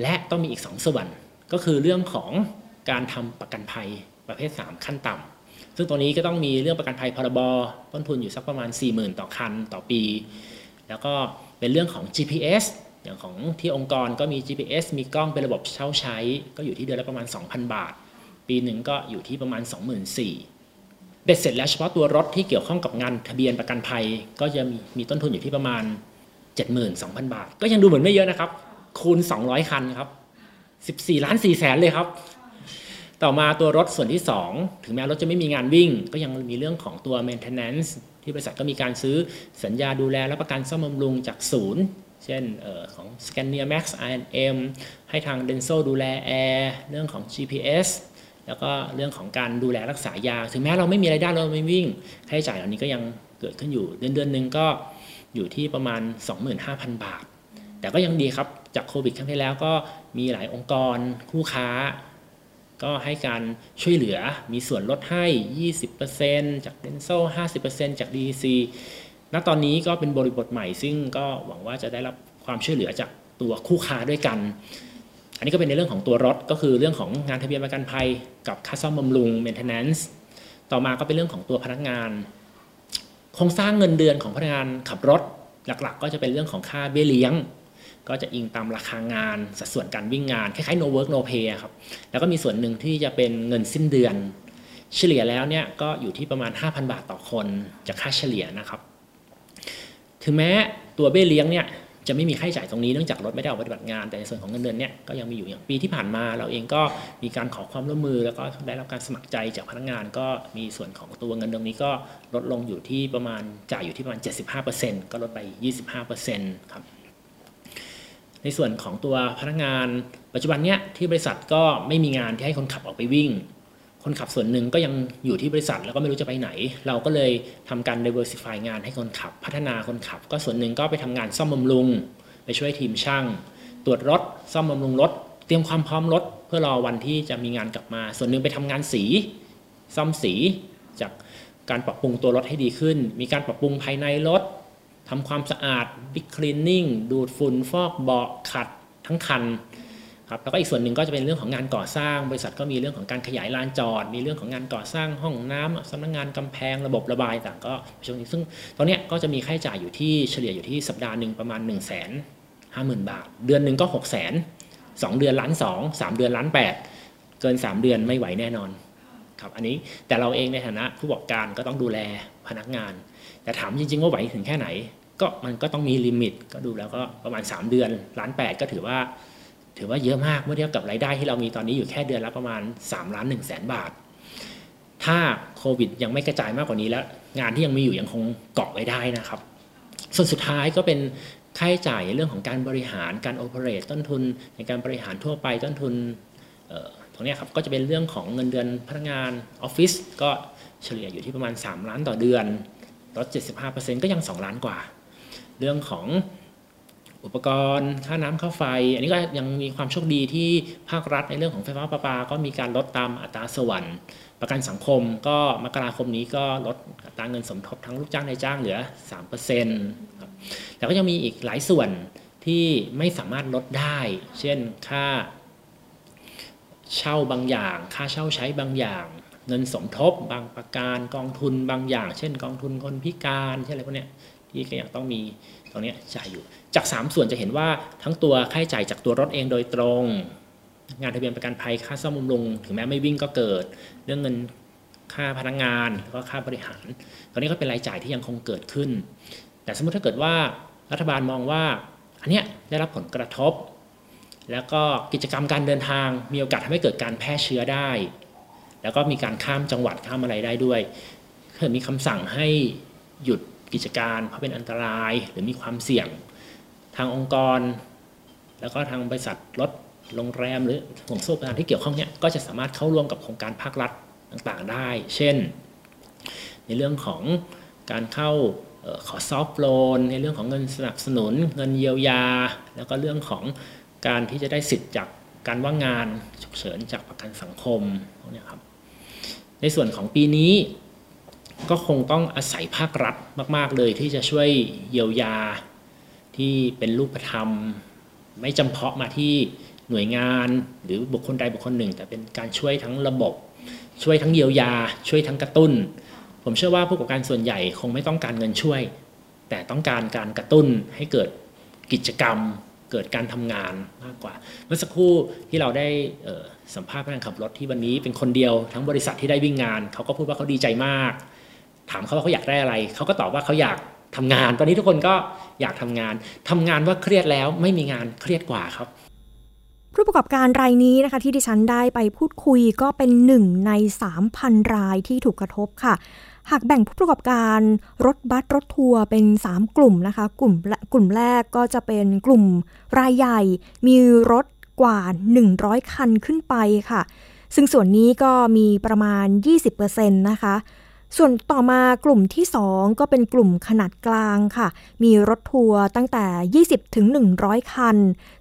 และต้องมีอีกสองส่วนก็คือเรื่องของการทำประกันภัยประเภท 3 ขั้นต่ำซึ่งตัวนี้ก็ต้องมีเรื่องประกันภัยพรบต้นทุนอยู่สักประมาณ 40,000 ต่อคันต่อปี แล้วก็เป็นเรื่องของ GPS อย่างของที่องค์กรก็มี GPS มีกล้องเป็นระบบเช่าใช้ ก็อยู่ที่เดือนละประมาณ 2,000 บาท ปีหนึ่งก็อยู่ที่ประมาณ 24,000เบ็ดเสร็จแล้วเฉพาะตัวรถที่เกี่ยวข้องกับงานทะเบียนประกันภัย ก็จะมีมีต้นทุนอยู่ที่ประมาณ 72,000 บาท ก็ยังดูเหมือนไม่เยอะนะครับ คูณ 200 คันครับ 14 ล้าน4แสนเลยครับ ต่อมาตัวรถส่วนที่ 2 ถึงแม้รถจะไม่มีงานวิ่ง ก็ยังมีเรื่องของตัว maintenance ที่บริษัทก็มีการซื้อสัญญาดูแลและประกันซ่อมบำรุงจากศูนย์เช่นออของ Scania Max I&M ให้ทาง Denso ดูแลแอร์เรื่องของ GPS แล้วก็เรื่องของการดูแลรักษายา ถึงแม้เราไม่มีรายได้เราไม่วิ่งค่าใช้จ่ายเหล่านี้ก็ยังเกิดขึ้นอยู่ เดือนเดือนหนึ่งก็อยู่ที่ประมาณ 25,000 บาท แต่ก็ยังดีครับจากโควิดครั้งที่แล้วก็มีหลายองค์กรคู่ค้า ก็ให้การช่วยเหลือมีส่วนลดให้ 20%จาก d e n s o 50%จาก DEC ณตอนนี้ก็เป็นบริบทใหม่ซึ่งก็หวังว่าจะได้รับความช่วยเหลือจากตัวคู่ค้าด้วยกัน นนี้ก็เป็นในเรื่องของตัวรถก็คือเรื่องของงานทะเบียนประกันภัยกับค่าซ่อมบำรุง maintenance ต่อมาก็เป็นเรื่องของตัวพนักงาน โครงสร้างเงินเดือนของพนักงานขับรถหลักๆ ก็จะเป็นเรื่องของค่าเบี้ยเลี้ยง ก็จะอิงตามราคางาน สัดส่วนการวิ่งงาน คล้ายๆ no work no pay ครับ แล้วก็มีส่วนหนึ่งที่จะเป็นเงินสิ้นเดือน เฉลี่ยแล้วเนี่ยก็อยู่ที่ประมาณ 5,000 บาทต่อคนจากค่าเฉลี่ยนะครับ ถึงแม้ตัวเบี้ยเลี้ยงเนี่ย จะไม่มีค่าใช้จ่ายตรงนี้เนื่องจากรถไม่ได้ออกปฏิบัติงาน แต่ในส่วนของเงินเดือนเนี่ยก็ยังมีอยู่อย่างปีที่ผ่านมา เราเองก็มีการขอความร่วมมือ แล้วก็ได้รับการสมัครใจจากพนักงาน ก็มีส่วนของตัวเงินตรงนี้ก็ลดลงอยู่ที่ประมาณจ่ายอยู่ที่ประมาณ 75%ก็ลดไป 25%ครับในส่วนของตัวพนักงานปัจจุบันเนี้ยที่บริษัทก็ไม่มีงานที่ให้คนขับออกไปวิ่ง คนขับส่วนหนึ่งก็ยังอยู่ที่บริษัทแล้วก็ไม่รู้จะไปไหน เราก็เลยทำการ diversify งานให้คนขับ พัฒนาคนขับ ก็ส่วนหนึ่งก็ไปทำงานซ่อมบำรุง ไปช่วยทีมช่าง ตรวจรถ ซ่อมบำรุงรถ เตรียมความพร้อมรถ เพื่อรอวันที่จะมีงานกลับมา ส่วนหนึ่งไปทำงานสี ซ่อมสี จากการปรับปรุงตัวรถให้ดีขึ้น มีการปรับปรุงภายในรถทำความสะอาด Big Cleaning ดูดฝุ่นฟอกเบาะขัดทั้งคัน ครับแล้วก็อีกส่วนหนึ่งก็จะเป็นเรื่องของงานก่อสร้าง บริษัทก็มีเรื่องของการขยายลานจอด มีเรื่องของงานก่อสร้างห้องน้ำสำนักงานกำแพงระบบระบายต่างก็ช่วงนี้ซึ่งตอนนี้ก็จะมีค่าใช้จ่ายอยู่ที่เฉลี่ยอยู่ที่สัปดาห์หนึ่งประมาณ1 5 0 0 0 0บาท เดือนหนึ่งก็6 0 0 0 0 0 2เดือนล้านสองสามเดือนล้านแปดเกิน 3 เดือนไม่ไหวแน่นอนครับอันนี้แต่เราเองในฐานะผู้ประกอบการก็ต้องดูแลพนักงาน แต่ถามจริง ๆ ว่าไหวถึงแค่ไหน ก็มันก็ต้องมีลิมิตก็ดูแล้วก็ประมาณ 3 เดือนล้านแปดก็ถือว่า ถือว่าเยอะมากเมื่อเทียบกับรายได้ที่เรามีตอนนี้อยู่แค่เดือนละประมาณ3ล้าน1แสนบาท ถ้าโควิดยังไม่กระจายมากกว่านี้แล้ว งานที่ยังมีอยู่ยังคงเกาะไว้ได้นะครับ ส่วนสุดท้ายก็เป็นค่าใช้จ่ายเรื่องของการบริหารการโอเปเรตต้นทุนในการบริหารทั่วไปต้นทุนตรงนี้ครับก็จะเป็นเรื่องของเงินเดือนพนักงานออฟฟิศก็เฉลี่ยอยู่ที่ประมาณ 3 ล้านต่อเดือนลด75%ก็ยัง 2 ล้านกว่า เรื่องของ อุปกรณ์ ค่าน้ำค่าไฟ อันนี้ก็ยังมีความโชคดีที่ภาครัฐในเรื่องของไฟฟ้าประปา ก็มีการลดตามอัตราสวรรค์ประกันสังคมก็มกราคมนี้ก็ลดอัตราเงินสมทบทั้งลูกจ้างในจ้างเหลือ3%ครับแต่ก็ยังมีอีกหลายส่วนที่ไม่สามารถลดได้ เช่นค่าเช่าบางอย่าง ค่าเช่าใช้บางอย่าง เงินสมทบบางประการกองทุนบางอย่าง เช่น กองทุนคนพิการเช่นอะไรพวกนี้ ที่ก็ยังต้องมีตรงนี้จ่ายอยู่ จาก 3 ส่วนจะเห็นว่าทั้งตัวค่าใช้จ่ายจากตัวรถเองโดยตรง งานทะเบียนประกันภัยค่าซ่อมบำรุง ถึงแม้ไม่วิ่งก็เกิด เรื่องเงินค่าพนักงานแล้วก็ค่าบริหาร ตอนนี้ก็เป็นรายจ่ายที่ยังคงเกิดขึ้น แต่สมมติถ้าเกิดว่ารัฐบาลมองว่าอันเนี้ยได้รับผลกระทบ แล้วก็กิจกรรมการเดินทางมีโอกาสทำให้เกิดการแพร่เชื้อได้ แล้วก็มีการข้ามจังหวัดข้ามอะไรได้ด้วยถ้ามีคำสั่งให้หยุด กิจการเพราะเป็นอันตรายหรือมีความเสี่ยง ทางองค์กร แล้วก็ทางบริษัทรถโรงแรม หรือห่วงโซ่ประทานที่เกี่ยวข้องเนี่ยก็จะสามารถเข้าร่วมกับโครงการภาครัฐต่างๆได้ เช่น ในเรื่องของการเข้าขอซอฟต์โลนในเรื่องของเงินสนับสนุน เงินเยียวยา แล้วก็เรื่องของการที่จะได้สิทธิ์จากการว่างงานฉุกเฉินจากประกันสังคมพวกนี้ครับในส่วนของปีนี้ ก็คงต้องอาศัยภาครัฐมาก ๆ เลยที่จะช่วยเยียวยาที่เป็นรูปธรรม ไม่จำเพาะมาที่หน่วยงานหรือบุคคลใดบุคคลหนึ่ง แต่เป็นการช่วยทั้งระบบ ช่วยทั้งเยียวยา ช่วยทั้งกระตุ้น ผมเชื่อว่าผู้ประกอบการส่วนใหญ่คงไม่ต้องการเงินช่วย แต่ต้องการการกระตุ้นให้เกิดกิจกรรม เกิดการทำงานมากกว่า เมื่อสักครู่ที่เราได้สัมภาษณ์พนักงานขับรถที่วันนี้เป็นคนเดียวทั้งบริษัทที่ได้วิ่งงานเขาก็พูดว่าเขาดีใจมาก ถามเขาว่าเขาอยากได้อะไร เขาก็ตอบว่าเขาอยากทำงาน ตอนนี้ทุกคนก็อยากทำงานทำงานว่าเครียดแล้วไม่มีงานเครียดกว่าครับ ผู้ประกอบการรายนี้นะคะ ที่ดิฉันได้ไปพูดคุยก็เป็นหนึ่งใน 3,000 รายที่ถูกกระทบค่ะ หากแบ่งผู้ประกอบการรถบัสรถทัวร์เป็น 3 กลุ่มนะคะ กลุ่มกลุ่มแรกก็จะเป็นกลุ่มรายใหญ่ มีรถกว่า 100 คันขึ้นไปค่ะ ซึ่งส่วนนี้ก็มีประมาณ 20%นะคะ ส่วนต่อมากลุ่มที่ 2 ก็เป็นกลุ่มขนาดกลางค่ะ มีรถทัวร์ตั้งแต่ 20 ถึง 100 คัน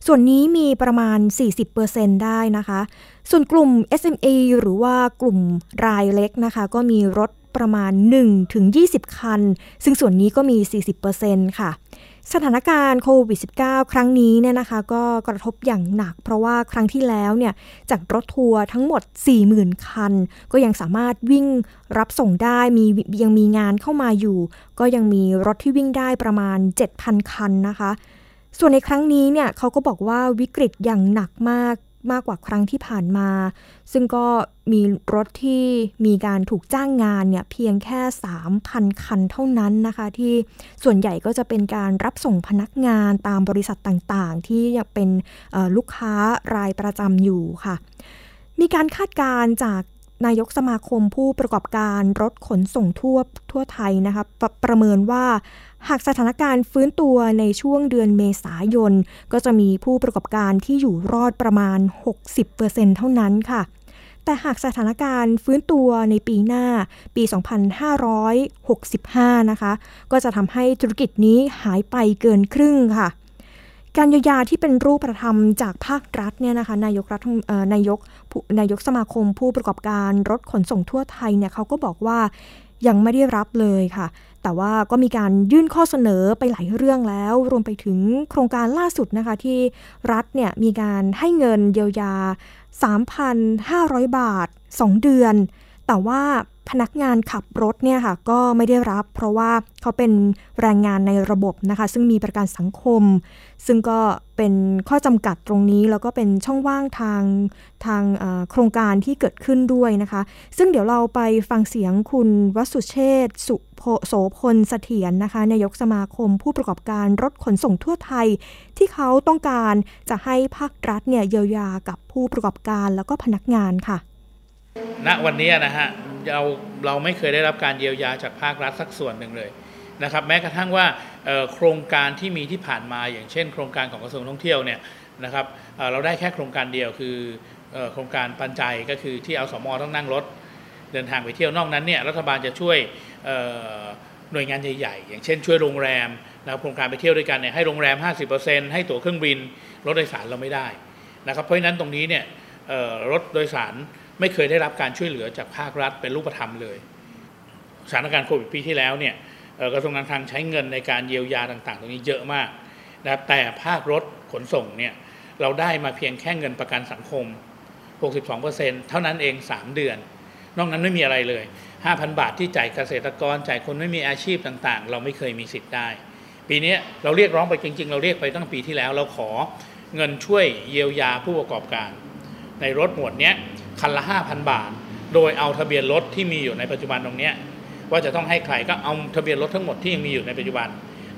ส่วนนี้มีประมาณ 40%ได้นะคะ ส่วนกลุ่ม SME หรือว่ากลุ่มรายเล็กนะคะ ก็มีรถประมาณ 1 ถึง 20 คัน ซึ่งส่วนนี้ก็มี 40%ค่ะ สถานการณ์โควิด -19 ครั้งนี้เนี่ยนะคะ ก็กระทบอย่างหนัก เพราะว่าครั้งที่แล้วเนี่ยจากรถทัวร์ทั้งหมด 40,000 คัน ก็ยังสามารถวิ่งรับส่งได้มียังมีงานเข้ามาอยู่ ก็ยังมีรถที่วิ่งได้ประมาณ 7,000 คันนะคะ ส่วนในครั้งนี้เนี่ยเขาก็บอกว่าวิกฤตอย่างหนักมาก มากกว่าครั้งที่ผ่านมา ซึ่งก็มีรถที่มีการถูกจ้างงานเนี่ยเพียงแค่ 3,000 คันเท่านั้นนะคะ ที่ส่วนใหญ่ก็จะเป็นการรับส่งพนักงานตามบริษัทต่างๆ ที่ยังเป็นลูกค้ารายประจำอยู่ค่ะ มีการคาดการณ์จากนายกสมาคมผู้ประกอบการรถขนส่งทั่วทั่วไทยนะคะปประเมินว่า หากสถานการณ์ฟื้นตัวในช่วงเดือนเมษายน ก็จะมีผู้ประกอบการที่อยู่รอดประมาณ 60%เท่านั้นค่ะ แต่หากสถานการณ์ฟื้นตัวในปีหน้าปี 2565 นะคะ ก็จะทำให้ธุรกิจนี้หายไปเกินครึ่งค่ะการเยียวยาที่เป็นรูปธรรมจากภาครัฐเนี่ยนะคะนายกรัฐนายกนายกสมาคมผู้ประกอบการรถขนส่งทั่วไทยเนี่ยเขาก็บอกว่ายังไม่ได้รับเลยค่ะ แต่ว่าก็มีการยื่นข้อเสนอไปหลายเรื่องแล้ว รวมไปถึงโครงการล่าสุดนะคะที่รัฐเนี่ยมีการให้เงินเยียวยา 3,500 บาท 2 เดือน แต่ว่า พนักงานขับรถเนี่ยค่ะก็ไม่ได้รับ เพราะว่าเขาเป็นแรงงานในระบบนะคะ ซึ่งมีประกันสังคม ซึ่งก็เป็นข้อจำกัดตรงนี้ แล้วก็เป็นช่องว่างทางทางโครงการที่เกิดขึ้นด้วยนะคะ ซึ่งเดี๋ยวเราไปฟังเสียงคุณวสุเชษสุโสพลเสถียรนะคะนายกสมาคมผู้ประกอบการรถขนส่งทั่วไทย ที่เขาต้องการจะให้ภาครัฐเนี่ยเยียวยากับผู้ประกอบการแล้วก็พนักงานค่ะ ณวันนี้นะฮะเราเราไม่เคยได้รับการเยียวยาจากภาครัฐสักส่วนหนึ่งเลยนะครับแม้กระทั่งว่าโครงการที่มีที่ผ่านมาอย่างเช่น โครงการของกระทรวงท่องเที่ยวเนี่ยนะครับเราได้แค่โครงการเดียวคือโครงการปันใจก็คือที่เอาสมอต้องนั่งรถเดินทางไปเที่ยวนอกนั้นเนี่ยรัฐบาลจะช่วยหน่วยงานใหญ่ๆ อย่างเช่นช่วยโรงแรมนะโครงการไปเที่ยวด้วยกันเนี่ยให้โรงแรม 50%ให้ตั๋วเครื่องบินรถโดยสารเราไม่ได้นะครับเพราะฉะนั้นตรงนี้เนี่ยรถโดยสาร ไม่เคยได้รับการช่วยเหลือจากภาครัฐเป็นรูปธรรมเลยสถานการณ์โควิดปีที่แล้วเนี่ยกระทรวงการคลังใช้เงินในการเยียวยาต่าง ๆ ตรงนี้เยอะมากนะแต่ภาครถขนส่งเนี่ยเราได้มาเพียงแค่เงินประกันสังคม 62%เท่านั้นเอง 3 เดือน นอกนั้นไม่มีอะไรเลย 5,000 บาทที่จ่ายเกษตรกรจ่ายคนไม่มีอาชีพต่างๆ เราไม่เคยมีสิทธิ์ได้ ปีนี้เราเรียกร้องไปจริง ๆ เราเรียกไปตั้งปีที่แล้ว เราขอเงินช่วยเยียวยาผู้ประกอบการ ในรถหมวดนี้ย คันละ 5,000 บาท โดยเอาทะเบียนรถที่มีอยู่ในปัจจุบันตรงนี้ว่าจะต้องให้ใครก็เอาทะเบียนรถทั้งหมดที่ยังมีอยู่ในปัจจุบัน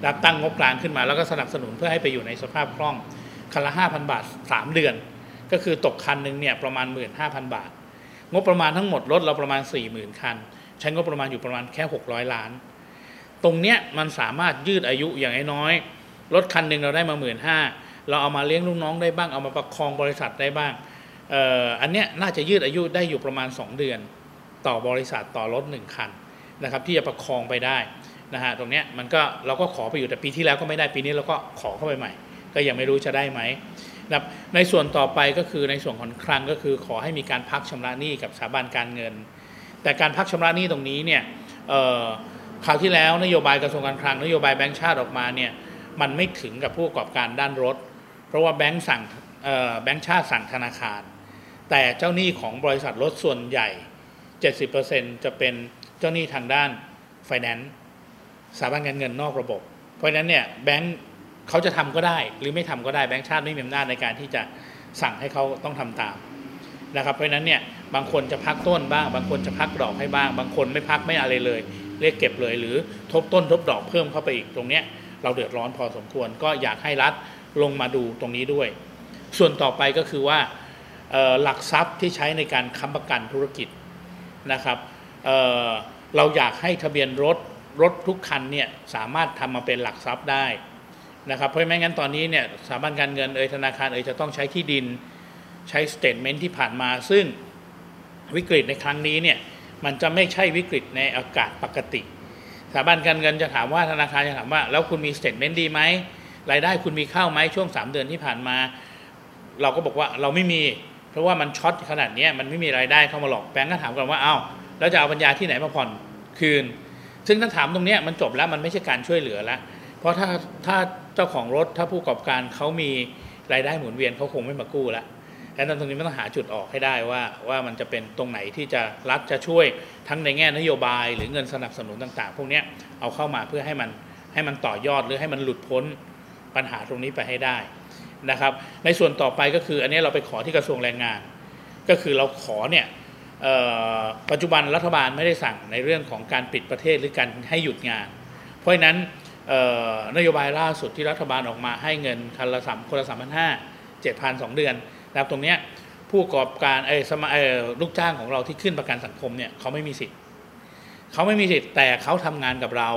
รับตั้งงบกลางขึ้นมาแล้วก็สนับสนุนเพื่อให้ไปอยู่ในสภาพคล่องคันละ 5,000 บาท 3 เดือน ก็คือตกคันหนึ่งเนี่ยประมาณ 15,000 บาท งบประมาณทั้งหมดรถเราประมาณ 40,000 คัน ใช้งบประมาณอยู่ประมาณแค่ 600 ล้าน ตรงเนี้ยมันสามารถยืดอายุอย่างน้อยรถคันหนึ่งเราได้มาหมื่นห้าเราเอามาเลี้ยงลูกน้องได้บ้างเอามาประคองบริษัทได้บ้าง อันเนี้ยน่าจะยืดอายุได้อยู่ประมาณ 2 เดือน ต่อบริษัทต่อรถหนึ่งคันนะครับที่จะประคองไปได้นะฮะตรงเนี้ยมันก็เราก็ขอไปอยู่แต่ปีที่แล้วก็ไม่ได้ปีนี้เราก็ขอเข้าไปใหม่ ก็ยังไม่รู้จะได้ไหมนะครับในส่วนต่อไปก็คือในส่วนของคลังก็คือขอให้มีการพักชำระหนี้กับสถาบันการเงิน แต่การพักชำระหนี้ตรงนี้เนี่ยคราวที่แล้วนโยบายกระทรวงการคลังนโยบายแบงก์ชาติออกมาเนี่ยมันไม่ถึงกับผู้ประกอบการด้านรถ เพราะว่าแบงก์สั่งแบงก์ชาติสั่งธนาคาร แต่เจ้าหนี้ของบริษัทรถส่วนใหญ่ 70%จะเป็นเจ้าหนี้ทางด้านไฟแนนซ์สถาบันการเงินนอกระบบ เพราะฉะนั้นเนี่ยแบงก์เขาจะทำก็ได้ หรือไม่ทำก็ได้แบงก์ชาติไม่มีอำนาจในการที่จะสั่งให้เขาต้องทำตามนะครับเพราะฉะนั้นเนี่ยบางคนจะพักต้นบ้าง บางคนจะพักดอกให้บ้าง บางคนไม่พักไม่อะไรเลย เรียกเก็บเลย หรือทบต้นทบดอกเพิ่มเข้าไปอีกตรงเนี้ยเราเดือดร้อนพอสมควรก็อยากให้รัฐลงมาดูตรงนี้ด้วย ส่วนต่อไปก็คือว่า หลักทรัพย์ที่ใช้ในการค้ำประกันธุรกิจนะครับเเราอยากให้ทะเบียนรถรถทุกคันเนี่ยสามารถทำมาเป็นหลักทรัพย์ได้นะครับเพราะไม่งั้นตอนนี้เนี่ยสถาบันการเงินเอยธนาคารเอยจะต้องใช้ที่ดินใช้ statement ที่ผ่านมา ซึ่งวิกฤตในครั้งนี้เนี่ยมันจะไม่ใช่วิกฤตในอาการปกติสถาบันการเงินจะถามว่าธนาคารจะถามว่า แล้วคุณมี statement ดีไหมรายได้คุณมีเข้าไหมช่วง 3 เดือนที่ผ่านมา เราก็บอกว่าเราไม่มี เพราะว่ามันช็อตขนาดนี้มันไม่มีรายได้เข้ามาหรอกแบงก์ก็ถามกันว่าเอ้าแล้วจะเอาปัญญาที่ไหนมาผ่อนคืน ซึ่งถ้าถามตรงนี้มันจบแล้วมันไม่ใช่การช่วยเหลือแล้วเพราะถ้าถ้าเจ้าของรถถ้าผู้ประกอบการเขามีรายได้หมุนเวียนเขาคงไม่มากู้ละดังนั้นตรงนี้มันต้องหาจุดออกให้ได้ว่าว่ามันจะเป็นตรงไหนที่จะรัฐจะช่วยทั้งในแง่นโยบาย หรือเงินสนับสนุนต่าง ๆ พวกนี้เอาเข้ามาเพื่อให้มันให้มันต่อยอดหรือให้มันหลุดพ้นปัญหาตรงนี้ไปให้ได้ นะครับ ในส่วนต่อไปก็คืออันนี้เราไปขอที่กระทรวงแรงงาน ก็คือเราขอเนี่ยปัจจุบันรัฐบาลไม่ได้สั่งในเรื่องของการปิดประเทศหรือการให้หยุดงาน เพราะฉะนั้นนโยบายล่าสุดที่รัฐบาลออกมาให้เงินคันละสามคนละสามพันห้าเจ็ดพันสองเดือนนะครับตรงเนี้ยผู้ประกอบการเออสมาเออลูกจ้างของเราที่ขึ้นประกันสังคมเนี่ยเขาไม่มีสิทธิ์เขาไม่มีสิทธิ์แต่เขาทำงานกับเรา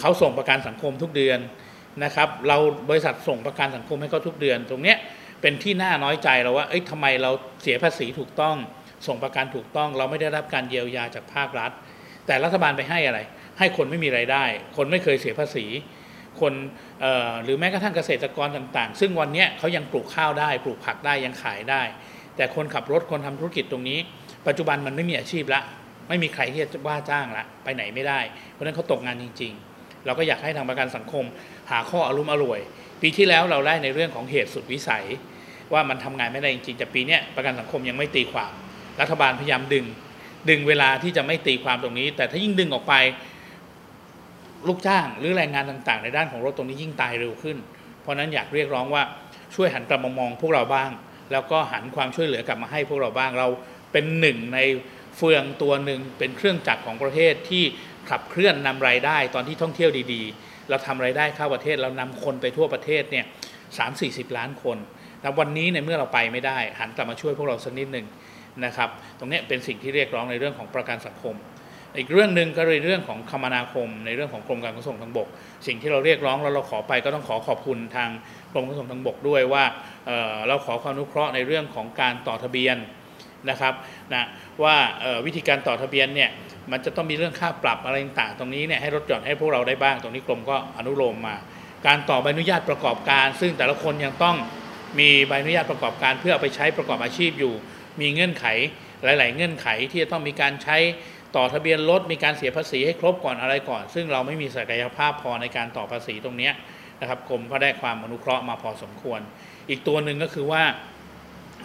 เขาส่งประกันสังคมทุกเดือน นะครับเราบริษัทส่งประกันสังคมให้เขาทุกเดือน ตรงเนี้ยเป็นที่น่าน้อยใจเราว่าเอ้ยทำไมเราเสียภาษีถูกต้อง ส่งประกันถูกต้อง เราไม่ได้รับการเยียวยาจากภาครัฐ แต่รัฐบาลไปให้อะไร ให้คนไม่มีไรายได้ คนไม่เคยเสียภาษี คนหรือแม้กระทั่งเกษตรกรต่างๆ ซึ่งวันนี้เขายังปลูกข้าวได้ ปลูกผักได้ยังขายได้ แต่คนขับรถคนทำธุรกิจตรงนี้ ปัจจุบันมันไม่มีอาชีพละไม่มีใครที่จะว่าจ้างละไปไหนไม่ได้ เพราะนั้นเขาตกงานจริง ๆ เราก็อยากให้ทางประกันสังคม หาข้ออารมณ์อร่วย ปีที่แล้วเราได้ในเรื่องของเหตุสุดวิสัย ว่ามันทำงานไม่ได้จริงๆแต่ปีนี้ประกันสังคมยังไม่ตีความ รัฐบาลพยายามดึง ดึงเวลาที่จะไม่ตีความตรงนี้ แต่ถ้ายิ่งดึงออกไปลูกจ้างหรือแรงงานต่างๆ ในด้านของรถตรงนี้ยิ่งตายเร็วขึ้น เพราะฉะนั้นอยากเรียกร้องว่าช่วยหันกลับมามองพวกเราบ้าง แล้วก็หันความช่วยเหลือกลับมาให้พวกเราบ้างเราเป็นหนึ่งในเฟืองตัวหนึ่งเป็นเครื่องจักรของประเทศที่ ขับเคลื่อนนำรายได้ตอนที่ท่องเที่ยวดีๆ เราทำรายได้เข้าประเทศเรานำคนไปทั่วประเทศเนี่ยสามสี่สิบล้านคนแต่วันนี้ในเมื่อเราไปไม่ได้หันกลับมาช่วยพวกเราสักนิดหนึ่งนะครับ ตรงนี้เป็นสิ่งที่เรียกร้องในเรื่องของประกันสังคม อีกเรื่องหนึ่งก็เลยเรื่องของคมนาคม ในเรื่องของกรมการขนส่งทางบก สิ่งที่เราเรียกร้องแล้วเราขอไปก็ต้องขอขอบคุณทางกรมการขนส่งทางบกด้วยว่าเเราขอความอนุเคราะห์ในเรื่องของการต่อทะเบียนนะครับนะว่าวิธีการต่อทะเบียนเนี่ย มันจะต้องมีเรื่องค่าปรับอะไรต่างๆตรงนี้เนี่ยให้ลดหย่อนให้พวกเราได้บ้าง ตรงนี้กรมก็อนุโลมมา การต่อใบอนุญาตประกอบการ ซึ่งแต่ละคนยังต้องมีใบอนุญาตประกอบการเพื่อเอาไปใช้ประกอบอาชีพอยู่ มีเงื่อนไขหลาย ๆ เงื่อนไขที่จะต้องมีการใช้ต่อทะเบียนรถมีการเสียภาษีให้ครบก่อนอะไรก่อน ซึ่งเราไม่มีศักยภาพพอในการต่อภาษีตรงนี้นะครับกรมก็ได้ความอนุเคราะห์มาพอสมควร อีกตัวหนึ่งก็คือว่า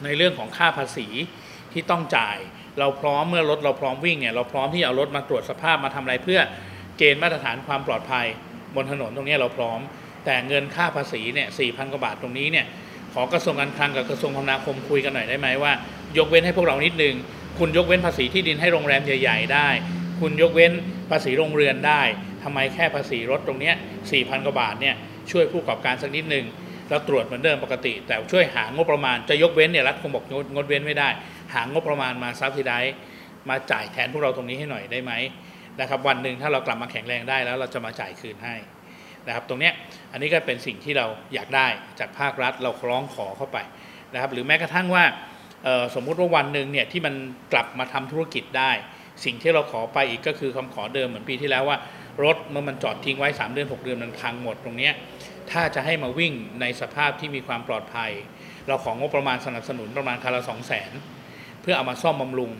ในเรื่องของค่าภาษีที่ต้องจ่าย เราพร้อมเมื่อรถเราพร้อมวิ่งเนี่ยเราพร้อมที่จะเอารถมาตรวจสภาพมาทำอะไรเพื่อเกณฑ์มาตรฐานความปลอดภัย บนถนนตรงนี้เราพร้อม แต่เงินค่าภาษีเนี่ยสี่พันกว่าบาทตรงนี้เนี่ยขอกระทรวงการคลังกับกระทรวงคมนาคมคุยกันหน่อยได้ไหมว่า ยกเว้นให้พวกเรานิดนึงคุณยกเว้นภาษีที่ดินให้โรงแรมใหญ่ ๆ ได้ คุณยกเว้นภาษีโรงเรือนได้ทำไมแค่ภาษีรถตรงนี้สี่พันกว่าบาทเนี่ยช่วยผู้ประกอบการสักนิดนึงแล้วตรวจเหมือนเดิมปกติ แต่ช่วยหางบประมาณจะยกเว้นเนี่ยรัฐคงบอกงดเว้นไม่ได้ หางบประมาณมาซับซิได้มาจ่ายแทนพวกเราตรงนี้ให้หน่อยได้ไหมนะครับวันหนึ่งถ้าเรากลับมาแข็งแรงได้แล้วเราจะมาจ่ายคืนให้นะครับตรงเนี้ยอันนี้ก็เป็นสิ่งที่เราอยากได้จากภาครัฐเราร้องขอเข้าไปนะครับหรือแม้กระทั่งว่าสมมุติว่าวันหนึ่งเนี่ยที่มันกลับมาทำธุรกิจได้ สิ่งที่เราขอไปอีกก็คือคำขอเดิมเหมือนปีที่แล้วว่ารถเมื่อมันจอดทิ้งไว้ 3 เดือน 6 เดือนมันพังหมดตรงเนี้ยถ้าจะให้มาวิ่งในสภาพที่มีความปลอดภัย เราของงบประมาณสนับสนุนประมาณคันละสองแสน เพื่อเอามาซ่อมบำรุง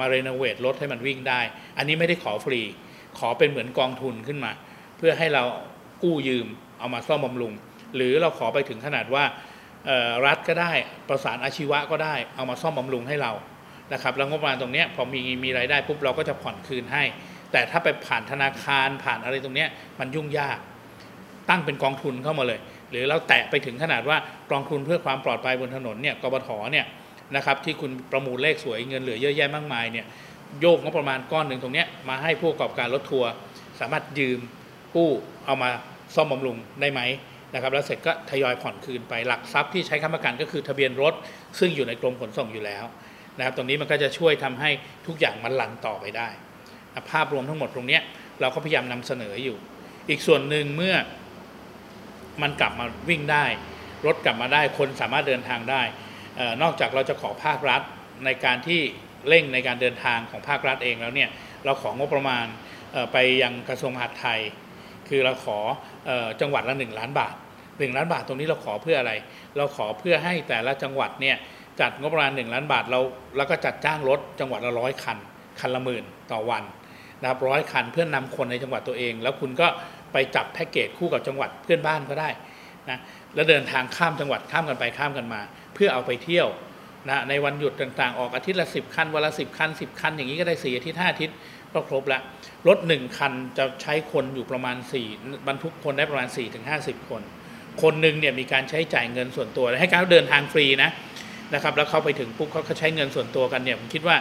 มาเรโนเวทรถให้มันวิ่งได้ อันนี้ไม่ได้ขอฟรี ขอเป็นเหมือนกองทุนขึ้นมา เพื่อให้เรากู้ยืมเอามาซ่อมบำรุง หรือเราขอไปถึงขนาดว่ารัฐก็ได้ประสานอาชีวะก็ได้ เอามาซ่อมบำรุงให้เรานะครับแล้วงบประมาณตรงนี้พอมีมีรายได้ปุ๊บเราก็จะผ่อนคืนให้ แต่ถ้าไปผ่านธนาคารผ่านอะไรตรงนี้มันยุ่งยาก ตั้งเป็นกองทุนเข้ามาเลย หรือเราแตะไปถึงขนาดว่ากองทุนเพื่อความปลอดภัยบนถนนเนี่ยกบถเนี่ย นะครับที่คุณประมูลเลขสวยเงินเหลือเยอะแยะมากมายเนี่ยโยกงบประมาณก้อนหนึ่งตรงนี้มาให้ผู้ประกอบการรถทัวร์สามารถยืมกู้เอามาซ่อมบำรุงได้ไหมนะครับแล้วเสร็จก็ทยอยผ่อนคืนไปหลักทรัพย์ที่ใช้ค้ำประกันก็คือทะเบียนรถ ซึ่งอยู่ในกรมขนส่งอยู่แล้วนะครับตรงนี้มันก็จะช่วยทำให้ทุกอย่างมันหลันต่อไปได้ ภาพรวมทั้งหมดตรงนี้เราก็พยายามนำเสนออยู่ อีกส่วนหนึ่งเมื่อมันกลับมาวิ่งได้ รถกลับมาได้คนสามารถเดินทางได้ นอกจากเราจะขอภาครัฐในการที่เร่งในการเดินทางของภาครัฐเองแล้วเนี่ยเราของงบประมาณไปยังกระทรวงมหาดไทย คือเราขอจังหวัดละ 1 ล้านบาท 1 ล้านบาทตรงนี้เราขอเพื่ออะไร เราขอเพื่อให้แต่ละจังหวัดเนี่ยจัดงบประมาณ 1 ล้านบาทเราแล้วก็จัดจ้างรถจังหวัดละร้อยคัน คันละหมื่นต่อวันนะครับร้อยคันเพื่อนนำคนในจังหวัดตัวเอง แล้วคุณก็ไปจับแพ็กเกจคู่กับจังหวัดเพื่อนบ้านก็ได้นะแล้วเดินทางข้ามจังหวัดข้ามกันไปข้ามกันมา พื่อเอาไปเที่ยวนะในวันหยุดต่างๆ ออกอาทิตย์ละสิบคันวันละสิบคันสิบคัน อย่างนี้ก็ได้สี่อาทิตย์ห้าอาทิตย์ก็ครบล้วรถหนึ่งคันจะใช้คนอยู่ประมาณสี่บรรทุกคนได้ประมาณ4ี่ถึงห้าสิบคน คนหนึ่งเนี่ยมีการใช้จ่ายเงินส่วนตัวให้เขาเดินทางฟรีนะนะครับแล้วเขาไปถึงปุ๊บเขาใช้เงินส่วนตัวกันเนี่ยผมคิดว่า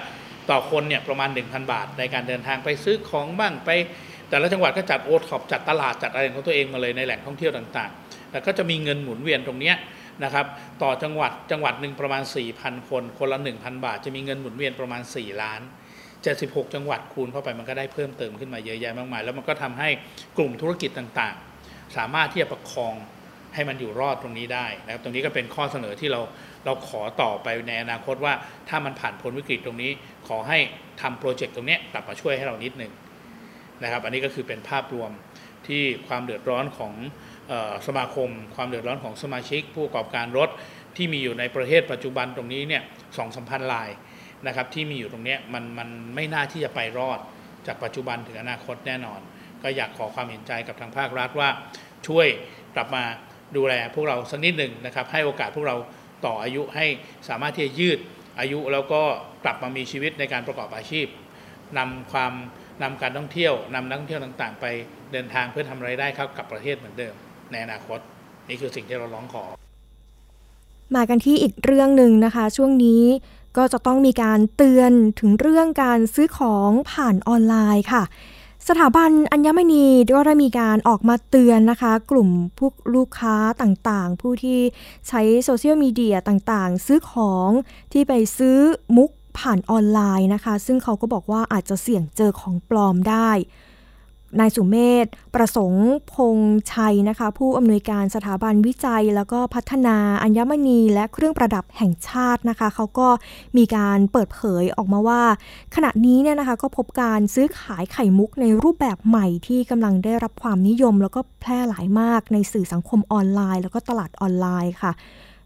ต่อคนเนี่ยประมาณ 1,000 บาท ในการเดินทางไปซื้อของบ้างไป แต่ละจังหวัดก็จัดโอท็อปจัดตลาดจัดอะไรของตัวเองมาเลยในแหล่งท่องเที่ยวต่างๆ แล้วก็จะมีเงินหมุนเวียนตรงเนี้ย นะครับต่อจังหวัดจังหวัดหนึ่งประมาณ 4,000 คน คนละ 1,000 บาท จะมีเงินหมุนเวียนประมาณ 4 ล้าน 76 จังหวัดคูณเข้าไปมันก็ได้เพิ่มเติมขึ้นมาเยอะแยะมากมาย แล้วมันก็ทำให้กลุ่มธุรกิจต่างๆ สามารถที่จะประคองให้มันอยู่รอดตรงนี้ได้นะครับตรงนี้ก็เป็นข้อเสนอที่เราเราขอต่อไปในอนาคตว่าถ้ามันผ่านพ้นวิกฤตตรงนี้ ขอให้ทำโปรเจกต์ตรงนี้กลับมาช่วยให้เรานิดหนึ่งนะครับ อันนี้ก็คือเป็นภาพรวมที่ความเดือดร้อนของ สมาคม ความเดือดร้อนของสมาชิก ผู้ประกอบการรถที่มีอยู่ในประเทศปัจจุบันตรงนี้เนี่ยสองสามพันลายนะครับที่มีอยู่ตรงนี้มันมันไม่น่าที่จะไปรอดจากปัจจุบันถึงอนาคตแน่นอน ก็อยากขอความเห็นใจกับทางภาครัฐว่าช่วยกลับมาดูแลพวกเราสักนิดหนึ่งนะครับให้โอกาสพวกเราต่ออายุให้สามารถที่จะยืดอายุแล้วก็กลับมามีชีวิตในการประกอบอาชีพนำความนำการท่องเที่ยวนำนักท่องเที่ยวต่างๆ ไปเดินทางเพื่อทำไรายได้ครับกับประเทศเหมือนเดิม ในอนาคต นี่คือสิ่งที่เราร้องขอ มากันที่อีกเรื่องหนึ่งนะคะ ช่วงนี้ก็จะต้องมีการเตือนถึงเรื่องการซื้อของผ่านออนไลน์ค่ะ สถาบันอัญมณีก็ได้มีการออกมาเตือนนะคะ กลุ่มพวกลูกค้าต่างๆ ผู้ที่ใช้โซเชียลมีเดียต่างๆ ซื้อของที่ไปซื้อมุกผ่านออนไลน์นะคะ ซึ่งเขาก็บอกว่าอาจจะเสี่ยงเจอของปลอมได้ นายสุเมธประสงค์พงชัยนะคะ ผู้อำนวยการสถาบันวิจัย แล้วก็พัฒนาอัญมณีและเครื่องประดับแห่งชาตินะคะ เขาก็มีการเปิดเผยออกมาว่า ขณะนี้เนี่ยนะคะก็พบการซื้อขายไข่มุกในรูปแบบใหม่ที่กำลังได้รับความนิยม แล้วก็แพร่หลายมากในสื่อสังคมออนไลน์ แล้วก็ตลาดออนไลน์ค่ะ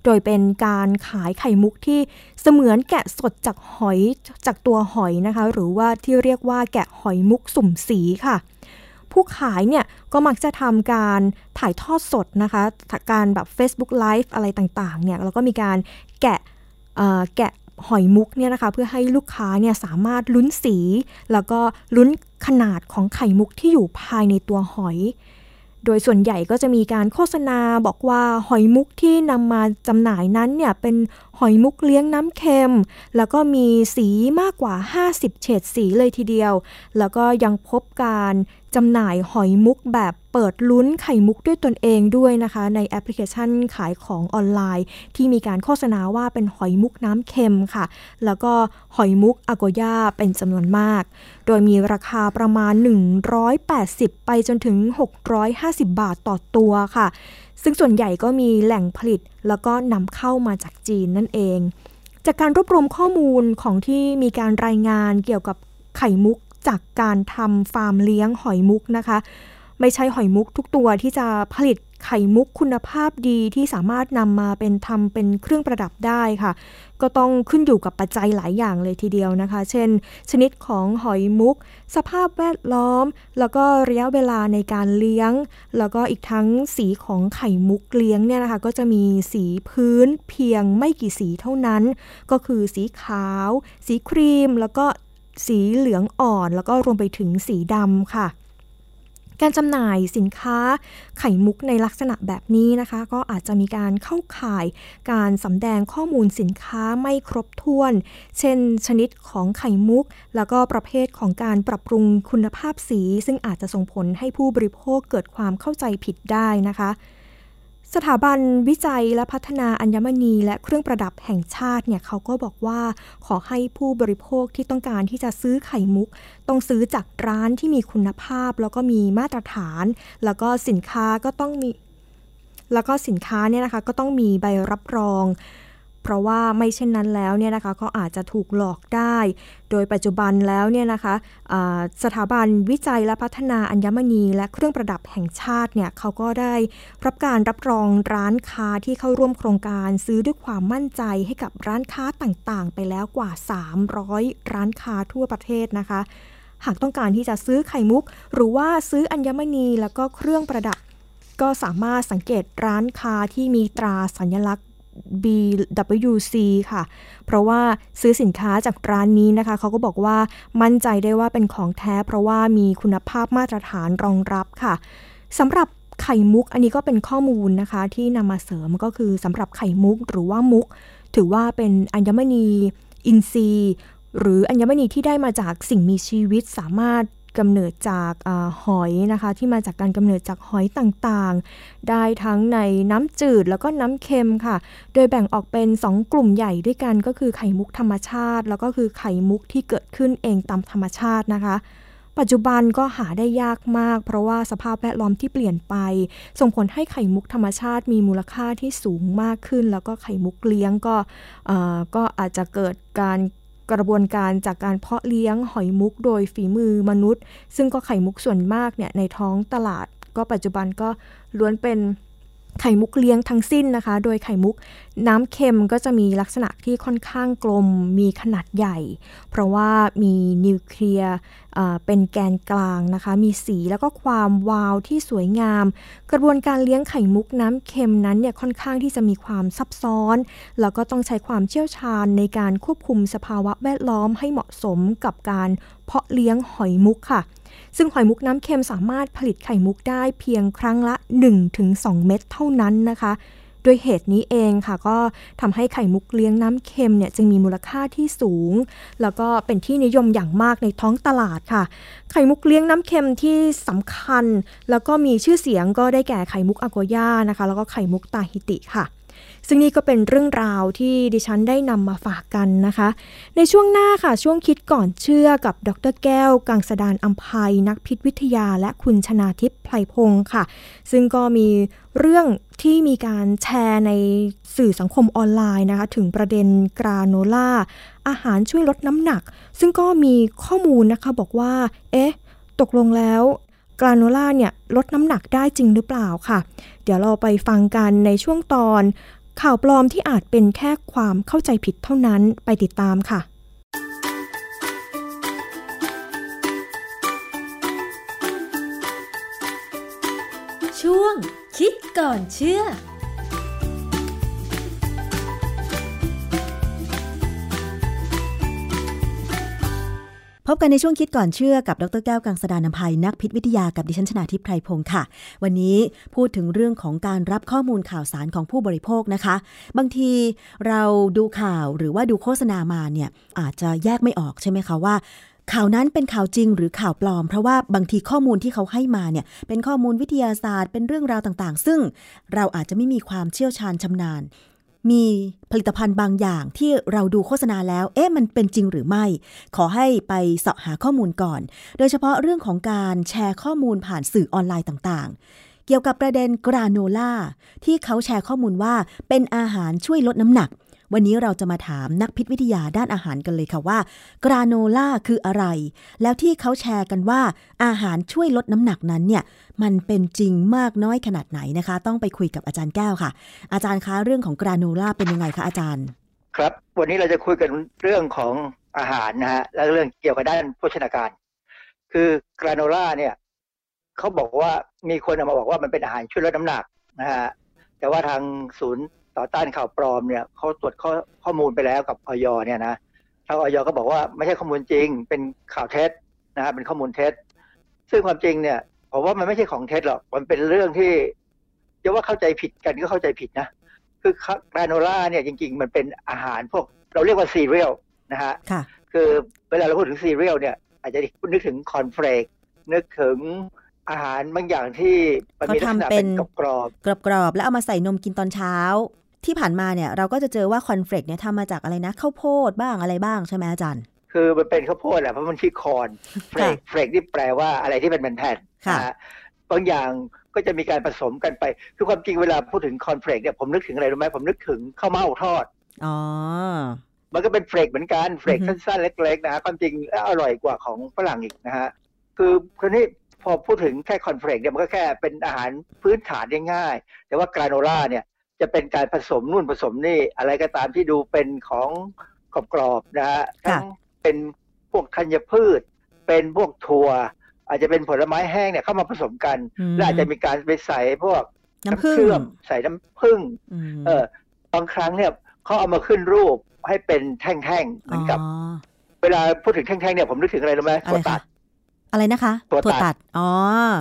โดยเป็นการขายไข่มุกที่เสมือนแกะสดจากหอยจากตัวหอยนะคะ หรือว่าที่เรียกว่าแกะหอยมุกสุ่มสีค่ะ ผู้ขายเนี่ยก็มักจะทำการถ่ายทอดสดนะคะ การแบบ Facebook Live อะไรต่างๆเนี่ยแล้วก็มีการแกะแกะหอยมุกเนี่ยนะคะเพื่อให้ลูกค้าเนี่ยสามารถลุ้นสี แล้วก็ลุ้นขนาดของไข่มุกที่อยู่ภายในตัวหอย โดยส่วนใหญ่ก็จะมีการโฆษณาบอกว่าหอยมุกที่นำมาจำหน่ายนั้นเนี่ยเป็นหอยมุกเลี้ยงน้ำเค็ม แล้วก็มีสีมากกว่า 50 เฉดสีเลยทีเดียว แล้วก็ยังพบการ จำหน่ายหอยมุกแบบเปิดลุ้นไข่มุกด้วยตนเองด้วยนะคะ ในแอปพลิเคชันขายของออนไลน์ ที่มีการโฆษณาว่าเป็นหอยมุกน้ำเค็มค่ะ แล้วก็หอยมุกอโกย่าเป็นจำนวนมาก โดยมีราคาประมาณ 180 ไปจนถึง 650 บาทต่อตัวค่ะ ซึ่งส่วนใหญ่ก็มีแหล่งผลิต แล้วก็นำเข้ามาจากจีนนั่นเอง จากการรวบรวมข้อมูลของที่มีการรายงานเกี่ยวกับไข่มุก จากการทำฟาร์มเลี้ยงหอยมุกนะคะ ไม่ใช่หอยมุกทุกตัวที่จะผลิตไข่มุกคุณภาพดีที่สามารถนำมาเป็นทำเป็นเครื่องประดับได้ค่ะ ก็ต้องขึ้นอยู่กับปัจจัยหลายอย่างเลยทีเดียวนะคะ เช่น ชนิดของหอยมุก สภาพแวดล้อม แล้วก็ระยะเวลาในการเลี้ยง แล้วก็อีกทั้งสีของไข่มุกเลี้ยงเนี่ยนะคะ ก็จะมีสีพื้นเพียงไม่กี่สีเท่านั้น ก็คือสีขาว สีครีม แล้วก็ สีเหลืองอ่อน แล้วก็รวมไปถึงสีดำค่ะ การจำหน่ายสินค้าไข่มุกในลักษณะแบบนี้นะคะ ก็อาจจะมีการเข้าข่ายการสำแดงข้อมูลสินค้าไม่ครบถ้วน เช่น ชนิดของไข่มุก แล้วก็ประเภทของการปรับปรุงคุณภาพสี ซึ่งอาจจะส่งผลให้ผู้บริโภคเกิดความเข้าใจผิดได้นะคะ สถาบันวิจัยและพัฒนาอัญมณี และเครื่องประดับแห่งชาติเนี่ยเขาก็บอกว่าขอให้ผู้บริโภคที่ต้องการที่จะซื้อไข่มุก ต้องซื้อจากร้านที่มีคุณภาพ แล้วก็มีมาตรฐาน แล้วก็สินค้าก็ต้องมี แล้วก็สินค้าเนี่ยนะคะก็ต้องมีใบรับรอง เพราะว่าไม่เช่นนั้นแล้วเนี่ยนะคะก็อาจจะถูกหลอกได้ โดยปัจจุบันแล้วเนี่ยนะคะสถาบันวิจัยและพัฒนาอัญมณีและเครื่องประดับแห่งชาติเนี่ยเขาก็ได้รับการรับรองร้านค้าที่เข้าร่วมโครงการซื้อด้วยความมั่นใจให้กับร้านค้าต่างๆ ไปแล้วกว่า 300 ร้านค้าทั่วประเทศนะคะ หากต้องการที่จะซื้อไข่มุก หรือว่าซื้ออัญมณีแล้วก็เครื่องประดับก็สามารถสังเกตร้านค้าที่มีตราสัญลักษณ์ BWC ค่ะ เพราะว่าซื้อสินค้าจากร้านนี้นะคะ เขาก็บอกว่ามั่นใจได้ว่าเป็นของแท้ เพราะว่ามีคุณภาพมาตรฐานรองรับค่ะสำหรับไข่มุกอันนี้ก็เป็นข้อมูลนะคะ ที่นำมาเสริมก็คือสำหรับไข่มุกหรือว่ามุก ถือว่าเป็นอัญมณีอินทรีย์หรืออัญมณีที่ได้มาจากสิ่งมีชีวิตสามารถ กำเนิดจากอหอยนะคะ ที่มาจากการกำเนิดจากหอยต่างๆ ได้ทั้งในน้ำจืดแล้วก็น้ำเค็มค่ะ โดยแบ่งออกเป็น 2 กลุ่มใหญ่ด้วยกันก็คือไข่มุกธรรมชาติ แล้วก็คือไข่มุกที่เกิดขึ้นเองตามธรรมชาตินะคะ ปัจจุบันก็หาได้ยากมาก เพราะว่าสภาพแวดล้อมที่เปลี่ยนไป ส่งผลให้ไข่มุกธรรมชาติมีมูลค่าที่สูงมากขึ้น แล้วก็ไข่มุกเลี้ยงก็ก็อาจจะเกิดการ กระบวนการจากการเพาะเลี้ยงหอยมุกโดยฝีมือมนุษย์ ซึ่งก็ไข่มุกส่วนมากเนี่ยในท้องตลาด ก็ปัจจุบันก็ล้วนเป็น ไข่มุกเลี้ยงทั้งสิ้นนะคะ โดยไข่มุกน้ำเค็มก็จะมีลักษณะที่ค่อนข้างกลม มีขนาดใหญ่ เพราะว่ามีนิวเคลียร์เป็นแกนกลางนะคะ มีสีแล้วก็ความวาวที่สวยงาม กระบวนการเลี้ยงไข่มุกน้ำเค็มนั้นเนี่ยค่อนข้างที่จะมีความซับซ้อน แล้วก็ต้องใช้ความเชี่ยวชาญในการควบคุมสภาวะแวดล้อมให้เหมาะสมกับการเพาะเลี้ยงหอยมุกค่ะ ซึ่งหอยมุกน้ำเค็มสามารถผลิตไข่มุกได้เพียงครั้งละ 1-2 เม็ดเท่านั้นนะคะโดยเหตุนี้เองค่ะก็ทำให้ไข่มุกเลี้ยงน้ำเค็มเนี่ยจึงมีมูลค่าที่สูง แล้วก็เป็นที่นิยมอย่างมากในท้องตลาดค่ะ ไข่มุกเลี้ยงน้ำเค็มที่สำคัญ แล้วก็มีชื่อเสียงก็ได้แก่ไข่มุกอากย่านะคะ แล้วก็ไข่มุกตาฮิติค่ะ ซึ่งนี่ก็เป็นเรื่องราวที่ดิฉันได้นำมาฝากกันนะคะ ในช่วงหน้าค่ะช่วงคิดก่อนเชื่อกับดรแก้ว กังสดานอัมภัยนักพิษวิทยา และคุณชนาทิพย์ไพรพงศ์ค่ะ ซึ่งก็มีเรื่องที่มีการแชร์ในสื่อสังคมออนไลน์นะคะ ถึงประเด็นกราโนล่า อาหารช่วยลดน้ำหนัก ซึ่งก็มีข้อมูลนะคะบอกว่า เอ๊ะ ตกลงแล้วกราโนล่าเนี่ยลดน้ำหนักได้จริงหรือเปล่าค่ะ เดี๋ยวเราไปฟังกันในช่วงตอน ข่าวปลอมที่อาจเป็นแค่ความเข้าใจผิดเท่านั้นไปติดตามค่ะ ช่วงคิดก่อนเชื่อ บกันในช่วงคิดก่อนเชื่อกับดรแก้วกังสดานนภัยนักพิษวิทยากับดิฉันชนาทิพไพรพงศ์ค่ะ วันนี้พูดถึงเรื่องของการรับข้อมูลข่าวสารของผู้บริโภคนะคะ บางทีเราดูข่าวหรือว่าดูโฆษณามาเนี่ยอาจจะแยกไม่ออกใช่ไหมคะว่าข่าวนั้นเป็นข่าวจริงหรือข่าวปลอม เพราะว่าบางทีข้อมูลที่เขาให้มาเนี่ยเป็นข้อมูลวิทยาศาสตร์ เป็นเรื่องราวต่างๆ ซึ่งเราอาจจะไม่มีความเชี่ยวชาญชำนาญ มีผลิตภัณฑ์บางอย่างที่เราดูโฆษณาแล้ว เอ๊ะมันเป็นจริงหรือไม่ ขอให้ไปเสาะหาข้อมูลก่อน โดยเฉพาะเรื่องของการแชร์ข้อมูลผ่านสื่อออนไลน์ต่างๆ เกี่ยวกับประเด็นกราโนล่าที่เขาแชร์ข้อมูลว่าเป็นอาหารช่วยลดน้ำหนัก วันนี้เราจะมาถามนักพิษวิทยาด้านอาหารกันเลยค่ะว่า กราโนล่าคืออะไร แล้วที่เขาแชร์กันว่าอาหารช่วยลดน้ำหนักนั้นเนี่ย มันเป็นจริงมากน้อยขนาดไหนนะคะ ต้องไปคุยกับอาจารย์แก้วค่ะ อาจารย์คะเรื่องของกราโนล่าเป็นยังไงคะอาจารย์ ครับ วันนี้เราจะคุยกันเรื่องของอาหารนะฮะและเรื่องเกี่ยวกับด้านโภชนาการ คือกราโนล่าเนี่ยเขาบอกว่ามีคนเอามาบอกว่ามันเป็นอาหารช่วยลดน้ำหนักนะฮะแต่ว่าทางศูนย์ ต่อต้านข่าวปลอมเนี่ยเขาตรวจข้อข้อมูลไปแล้วกับออยเนี่ยนะทางออยก็บอกว่าไม่ใช่ข้อมูลจริง เป็นข่าวเท็จนะฮะเป็นข้อมูลเท็จ ซึ่งความจริงเนี่ยผมว่ามันไม่ใช่ของเท็จหรอกมันเป็นเรื่องที่จะว่าเข้าใจผิดกันก็เข้าใจผิดนะคือกราโนล่าเนี่ยจริง ๆ มันเป็นอาหารพวกเราเรียกว่าซีเรียลนะฮะค่ะคือเวลาเราพูดถึงซีเรียลเนี่ย อาจจะนึกถึงคอนเฟลกนึกถึงอาหารบางอย่างที่มันมีลักษณะเขาทำเป็เป็นนกรอบกรอบๆแล้วเอามาใส่นมกินตอนเช้า ที่ผ่านมาเนี่ยเราก็จะเจอว่าคอนเฟลกเนี่ยทำมาจากอะไรนะข้าวโพดบ้างอะไรบ้างใช่ไหมอาจารย์ๆคือมันเป็นข้าวโพดแหละเพราะมันชื่อ cornflake flake ที่แปลว่าอะไรที่เป็นแผ่นๆค่ะนะฮะบางอย่างก็จะมีการผสมกันไป คือความจริงเวลาพูดถึงคอนเฟลกเนี่ยผมนึกถึงอะไรรู้ไหมผมนึกถึงข้าวเม่าทอดอ๋อมันก็เป็น flake เหมือนกัน flake อือฮึสั้นๆ เล็กๆนะฮะความจริงแล้วอร่อยกว่าของฝรั่งอีกนะฮะคือคนนี้พอพูดถึงแค่คอนเฟลกเนี่ยมันก็แค่เป็นอาหารพื้นฐานง่ายๆแต่ว่ากราโนล่าเนี่ย จะเป็นการผสมนู่นผสมนี่ อะไรก็ตามที่ดูเป็นของกรอบๆนะฮะค่ะทั้งเป็นพวกธัญพืช เป็นพวกถั่ว อาจจะเป็นผลไม้แห้งเนี่ยเข้ามาผสมกันมและอาจจะมีการไปใส่พวกน้ำผึ้งเชื่อมใส่น้ำผึ้งมเออบางครั้งเนี่ยเขาเอามาขึ้นรูปให้เป็นแท่งๆเหมือนกับอ๋อเวลาพูดถึงแท่งๆเนี่ยผมนึกถึงอะไรรู้ไหมอะถั่ไรวตัคะดอะไรนะคะถั่วตัดอ๋อ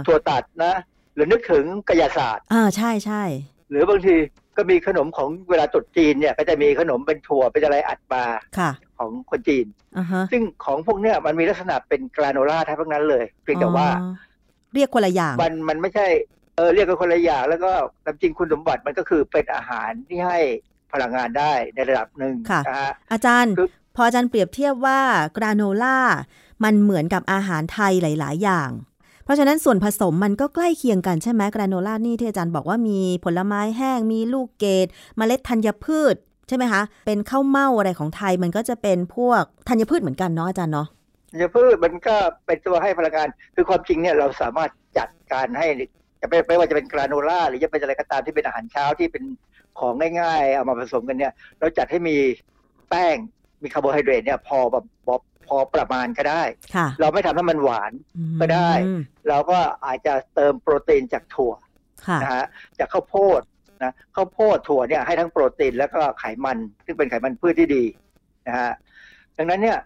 ถั่วตัดนะ หรือนึกถึงกายศาสตร์อ่าใช่ใช่หรือบางที ก็มีขนมของเวลาตรุษจีนเนี่ย ก็จะมีขนมเป็นถั่วเป็นอะไรอัดมาค่ะของคนจีนอ่าฮะซึ่งของพวกเนี้ยมันมีลักษณะเป็นกราโนล่าทั้งนั้นเลย เพียงแต่ว่าอ๋อเรียกคนละอย่าง มันมันไม่ใช่เออเรียกกันคนละอย่างแล้วก็ตามจริงคุณสมบัติมันก็คือเป็นอาหารที่ให้พลังงานได้ในระดับหนึ่งค่ะนะฮะอาจารย์คือพออาจารย์เปรียบเทียบว่ากราโนล่ามันเหมือนกับอาหารไทยหลาย ๆ อย่าง เพราะฉะนั้นส่วนผสมมันก็ใกล้เคียงกันใช่ไหมกราโนล่านี่ที่อาจารย์บอกว่ามีผลไม้แห้ง มีลูกเกดเมล็ดธัญพืชใช่ไหมคะ เป็นข้าวเม่าอะไรของไทยมันก็จะเป็นพวกธัญพืชเหมือนกันเนาะอาจารย์เนาะธัญพืชมันก็เป็นตัวให้พลังงานคือความจริงเนี่ยเราสามารถจัดการให้จะไม่ไม่ว่าจะเป็นกราโนล่าหรือจะเป็นอะไรก็ตามที่เป็นอาหารเช้าที่เป็นของง่ายๆ เอามาผสมกันเนี่ย เราจัดให้มีแป้งมีคาร์โบไฮเดรตเนี่ยพอแบบ พอพอประมาณก็ได้ค่ะเราไม่ทำให้มันหวานอืมก็ได้ เราก็อาจจะเติมโปรตีนจากถั่วค่ะนะฮะจากข้าวโพดนะข้าวโพดถั่วเนี่ยให้ทั้งโปรตีนแล้วก็ไขมัน ซึ่งเป็นไขมันพืชที่ดีนะฮะดังนั้นเนี่ย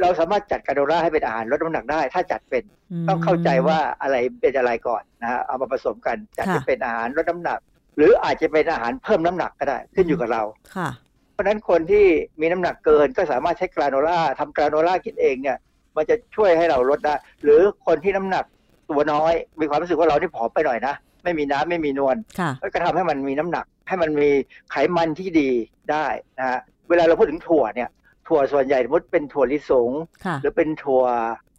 เราสามารถจัดกราโนล่าให้เป็นอาหารลดน้ำหนักได้ ถ้าจัดเป็นต้องเข้าใจว่าอะไรเป็นอะไรก่อนนะฮะเอามาผสมกันจัดค่ะให้เป็นอาหารลดน้ำหนัก หรืออาจจะเป็นอาหารเพิ่มน้ำหนักก็ได้ขึ้นอยู่กับเราค่ะเพ ราะฉะนั้นคนที่มีน้ำหนักเกินก็สามารถใช้กราโนล่าทำกราโนล่ากินเองเนี่ย มันจะช่วยให้เราลดได้ หรือคนที่น้ำหนักตัวน้อย มีความรู้สึกว่าเราที่ผอมไปหน่อยนะไม่มีน้ำไม่มีนวลค่ะก็ทำให้มันมีน้ำหนัก ให้มันมีไขมันที่ดีได้นะฮะเวลาเราพูดถึงถั่วเนี่ย ถั่วส่วนใหญ่สมมติเป็นถั่วลิสงค่ะหรือเป็นถั่ว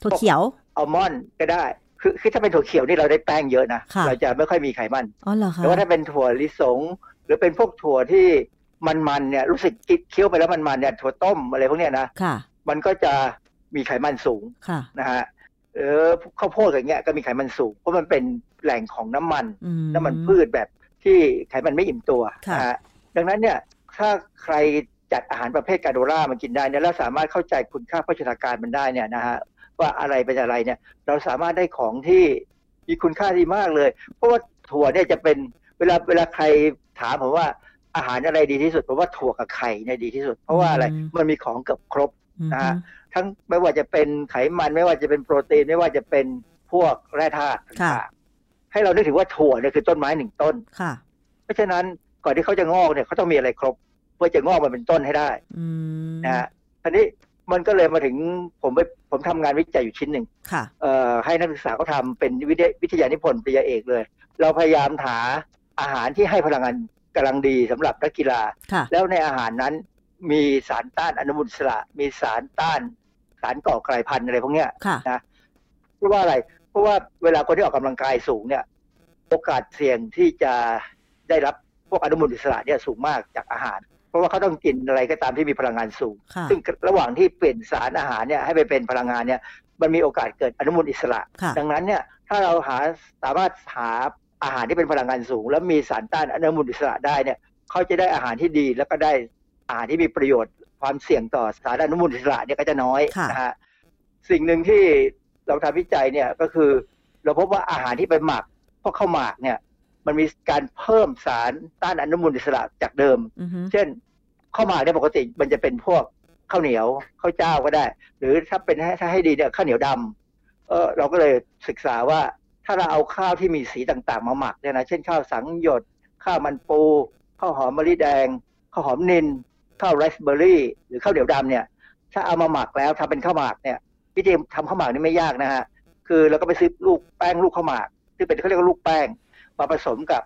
ถั่วเขียวอัลมอนด์ก็ได้คือคือถ้าเป็นถั่วเขียวนี่เราได้แป้งเยอะนะค่ะเราจะไม่ค่อยมีไขมันอ๋อเหรอคะแต่ว่าถ้าเป็นถั่วลิสง หรือเป็นพวกถั่วที่ มันๆเนี่ยรู้สึกกินเคี้ยวไปแล้วมันๆเนี่ยถั่วต้มอะไรพวกเนี้ยนะค่ะ มันก็จะมีไขมันสูงค่ะนะฮะเออข้าวโพดอย่างเงี้ยก็มีไขมันสูง เพราะมันเป็นแหล่งของน้ำมันอืน้ำมันพืชแบบที่ไขมันไม่อิ่มตัวค่ะนะฮะดังนั้นเนี่ยถ้าใครจัดอาหารประเภทกาโดล่ามันกินได้เนี่ยแล้วสามารถเข้าใจคุณค่าโภชนาการมันได้เนี่ยนะฮะว่าอะไรเป็นอะไรเนี่ย เราสามารถได้ของที่มีคุณค่าดีมากเลย เพราะว่าถั่วเนี่ยจะเป็นเวลาเวลาใครถามผมว่า อาหารอะไรดีที่สุดผมว่าถั่วกับไข่เนี่ยดีที่สุด เพราะว่าอะไรมันมีของเกือบครบอืมนะฮะทั้งไม่ว่าจะเป็นไขมันไม่ว่าจะเป็นโปรตีนไม่ว่าจะเป็นพวกแร่ธาตุค่ะต่างๆให้เรานึกถึงว่าถั่วเนี่ยคือต้นไม้หนึ่งต้นค่ะเพราะฉะนั้นก่อนที่เขาจะงอกเนี่ยเขาต้องมีอะไรครบ เพื่อจะงอกมาเป็นต้นให้ได้อืมนะฮะทีนี้มันก็เลยมาถึงผมไปผมทำงานวิจัยอยู่ชิ้นหนึ่งค่ะเอ่อให้นักศึกษาเขาทำเป็นวิทยวิทยานิพนธ์ปริญญาเอกเลย เราพยายามหาอาหารที่ให้พลังงาน กำลังดีสำหรับนักกีฬาค่ะแล้วในอาหารนั้นมีสารต้านอนุมูลอิสระ มีสารต้าน สารก่อกลายพันธุ์อะไรพวกเนี้ยค่ะนะเพราะว่าอะไร เพราะว่าเวลาคนที่ออกกำลังกายสูงเนี่ย โอกาสเสี่ยงที่จะได้รับพวกอนุมูลอิสระเนี่ยสูงมากจากอาหาร เพราะว่าเขาต้องกินอะไรก็ตามที่มีพลังงานสูงค่ะซึ่งระหว่างที่เปลี่ยนสารอาหารเนี่ยให้ไปเป็นพลังงานเนี่ย มันมีโอกาสเกิดอนุมูลอิสระค่ะดังนั้นเนี่ย ถ้าเราหาสามารถหา อาหารที่เป็นพลังงานสูง แล้วมีสารต้านอนุมูลอิสระได้เนี่ยเขาจะได้อาหารที่ดีแล้วก็ได้อาหารที่มีประโยชน์ ความเสี่ยงต่อสารอนุมูลอิสระเนี่ยก็จะน้อยค่ะนะฮะสิ่งหนึ่งที่เราทำวิจัยเนี่ยก็คือ เราพบว่าอาหารที่ไปหมักพวกข้าวหมากเนี่ย มันมีการเพิ่มสารต้านอนุมูลอิสระจากเดิมอือฮึเช่นข้าวหมากเนี่ยปกติมันจะเป็นพวกข้าวเหนียวข้าวเจ้าก็ได้ หรือถ้าเป็นให้ถ้าให้ดีเนี่ยข้าวเหนียวดำเออเราก็เลยศึกษาว่า ถ้าเราเอาข้าวที่มีสีต่างๆ มาหมักเนี่ยนะเช่นข้าวสังหยด ข้าวมันปูข้าวหอมมะลิแดงข้าวหอมนินข้าวไรซ์เบอร์รี่ หรือข้าวเหนียวดำเนี่ยถ้าเอามาหมักแล้วทำเป็นข้าวหมากเนี่ยวิธีทำข้าวหมากนี่ไม่ยากนะฮะคือเราก็ไปซื้อลูกแป้งลูกข้าวหมากที่เป็นเขาเรียกว่าลูกแป้ง มาผสมกับ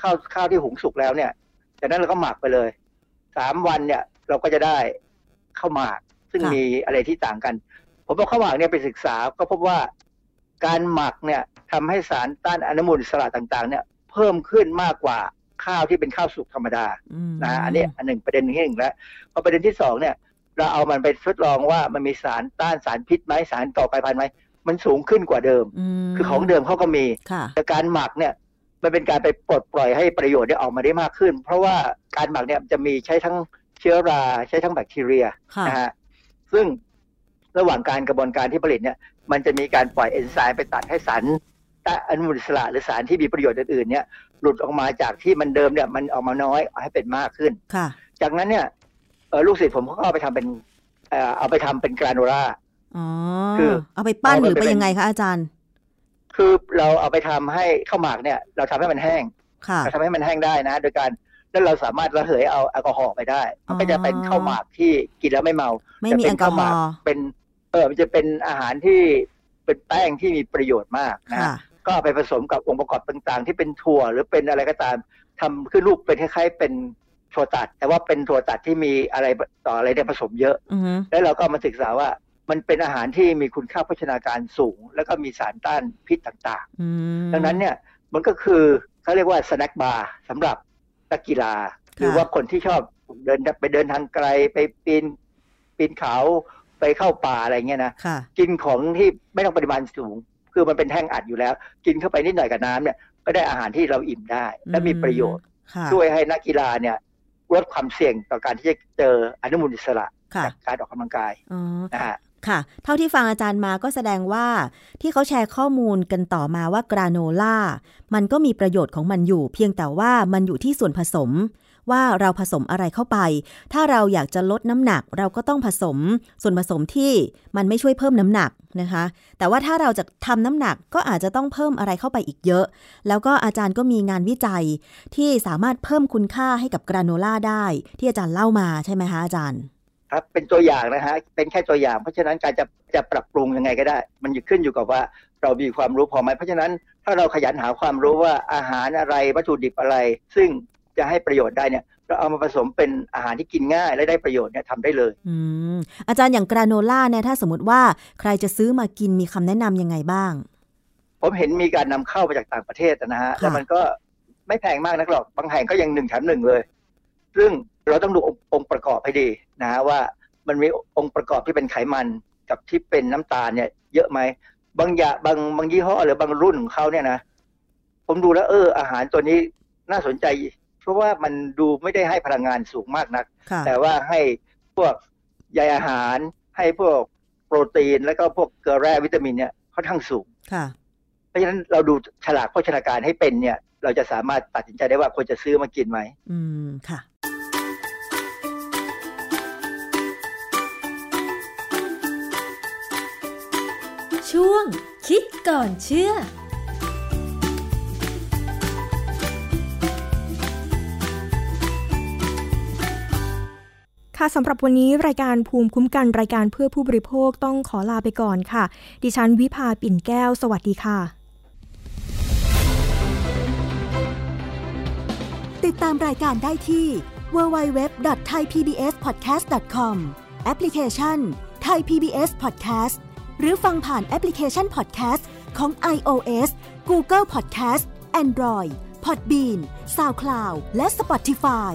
ข้าวข้าวที่หุงสุกแล้วเนี่ยจากนั้นเราก็หมักไปเลยสามวันเนี่ยเราก็จะได้ข้าวหมาก ซึ่งมีอะไรที่ต่างกัน ผมเอาข้าวหมากเนี่ยไปศึกษาก็พบว่า การหมักเนี่ยทำให้สารต้านอนุมูลอิสระต่างๆ เนี่ยเพิ่มขึ้นมากกว่าข้าวที่เป็นข้าวสุกธรรมดาอืมนะฮะอันนี้อันหนึ่งประเด็นที่หนึ่งแล้วพอประเด็นที่สองเนี่ย เราเอามันไปทดลองว่ามันมีสารต้านสารพิษไหมสารก่อกลายพันธุ์ไหมมันสูงขึ้นกว่าเดิมมคือของเดิมเขาก็มีค่ะแต่การหมักเนี่ยมันเป็นการไปปลดปล่อยให้ประโยชน์เนี่ยออกมาได้มากขึ้น เพราะว่าการหมักเนี่ยจะมีใช้ทั้งเชื้อราใช้ทั้งแบคทีเรียค่ะนะฮะซึ่งระหว่างการกระบวนการที่ผลิตเนี่ยมันจะมีการปล่อยเอนไซม์ไปตัดให้สารต้านอนุมูลอิสระหรือสารที่มีประโยชน์อื่นๆเนี่ยหลุดออกมาจากที่มันเดิมเนี่ยมันออกมาน้อยเอาให้เป็นมากขึ้นค่ะ จากนั้นเนี่ยเอ่อลูกศิษย์ผมเขาก็เอาไปทำเป็นเอ่อเอาไปทำเป็นกราโนล่าอ๋อคือเอาไปปั้นเอาหไปรือไปเป็นยังไงคะอาจารย์ คือเราเอาไปทำให้ข้าวหมากเนี่ย เราทำให้มันแห้งค่ะเราทำให้มันแห้งได้นะ โดยการแล้วเราสามารถระเหยเอาแอลกอฮอล์ไปได้ มันก็จะเป็นข้าวหมากที่กินแล้วไม่เมาไม่มีจะแอเป็ลนกอข้าวฮหอมากล์เป็น เออมันจะเป็นอาหารที่เป็นแป้งที่มีประโยชน์มากนะค่ะก็เอาไปผสมกับองค์ประกอบต่างๆ ที่เป็นถั่วหรือเป็นอะไรก็ตามทำขึ้นรูปเป็นคล้ายๆเป็นถั่วตัด แต่ว่าเป็นถั่วตัดที่มีอะไรต่ออะไรเนี่ยผสมเยอะอือฮึแล้วเราก็มาศึกษาว่ามันเป็นอาหารที่มีคุณค่าโภชนาการสูง แล้วก็มีสารต้านพิษต่างอืมๆดังนั้นเนี่ยมันก็คือเขาเรียกว่าสแน็คบาร์สำหรับนักกีฬา หรือว่าคนที่ชอบเดินไปเดินทางไกลไปปีนปีนเขา ไปเข้าป่าอะไรเงี้ยนะค่ะกินของที่ไม่ต้องปริมาณสูง คือมันเป็นแท่งอัดอยู่แล้ว กินเข้าไปนิดหน่อยกับน้ำเนี่ยก็ได้อาหารที่เราอิ่มได้ และมีประโยชน์ค่ะช่วยให้นักกีฬาเนี่ยลดความเสี่ยงต่อการที่จะเจออนุมูลอิสระค่ะจากการออกกำลังกายอ๋อนะฮะค่ะ เท่าที่ฟังอาจารย์มาก็แสดงว่าที่เขาแชร์ข้อมูลกันต่อมาว่ากราโนล่า มันก็มีประโยชน์ของมันอยู่ เพียงแต่ว่ามันอยู่ที่ส่วนผสม ว่าเราผสมอะไรเข้าไป ถ้าเราอยากจะลดน้ำหนัก เราก็ต้องผสมส่วนผสมที่มันไม่ช่วยเพิ่มน้ำหนักนะคะ แต่ว่าถ้าเราจะทำน้ำหนักก็อาจจะต้องเพิ่มอะไรเข้าไปอีกเยอะ แล้วก็อาจารย์ก็มีงานวิจัยที่สามารถเพิ่มคุณค่าให้กับกราโนล่าได้ ที่อาจารย์เล่ามาใช่ไหมคะอาจารย์ครับเป็นตัวอย่างนะฮะเป็นแค่ตัวอย่าง เพราะฉะนั้นการจะจะปรับปรุงยังไงก็ได้ มันอยู่ขึ้นอยู่กับว่าเรามีความรู้พอไหมเพราะฉะนั้นถ้าเราขยันหาความรู้ว่าอาหารอะไรวัตถุดิบอะไร ซึ่ง จะให้ประโยชน์ได้เนี่ยเราเอามาผสมเป็นอาหารที่กินง่ายและได้ประโยชน์เนี่ยทำได้เลยอืมอาจารย์อย่างกราโนล่าเนี่ยถ้าสมมติว่าใครจะซื้อมากินมีคำแนะนำยังไงบ้าง ผมเห็นมีการนำเข้ามาจากต่างประเทศนะฮะค่ะแล้วมันก็ไม่แพงมากนักหรอกบางแห่งก็ยังหนึ่งแถมหนึ่งเลย ซึ่งเราต้องดูองค์ประกอบให้ดีนะฮะว่ามันมีองค์ประกอบที่เป็นไขมันกับที่เป็นน้ำตาลเนี่ย เยอะไหมบางอย่างบางบางยี่ห้อหรือบางรุ่นของเขาเนี่ยนะผมดูแล้วเอออาหารตัวนี้น่าสนใจ เพราะว่ามันดูไม่ได้ให้พลังงานสูงมากนักค่ะแต่ว่าให้พวกใยอาหาร ให้พวกโปรตีน แล้วก็พวกเกลือแร่วิตามินเนี่ยค่อนข้างสูงค่ะเพราะฉะนั้นเราดูฉลากโภชนาการให้เป็นเนี่ย เราจะสามารถตัดสินใจได้ว่าควรจะซื้อมากินไหมอืมค่ะ ช่วงคิดก่อนเชื่อ ค่ะสำหรับวันนี้รายการภูมิคุ้มกันรายการเพื่อผู้บริโภคต้องขอลาไปก่อนค่ะ ดิฉันวิภาปิ่นแก้ว สวัสดีค่ะ ติดตามรายการได้ที่ www.thaipbspodcast.com แอปพลิเคชัน Thai PBS Podcast หรือฟังผ่านแอปพลิเคชัน Podcast ของ iOS Google Podcast Android Podbean SoundCloud และ Spotify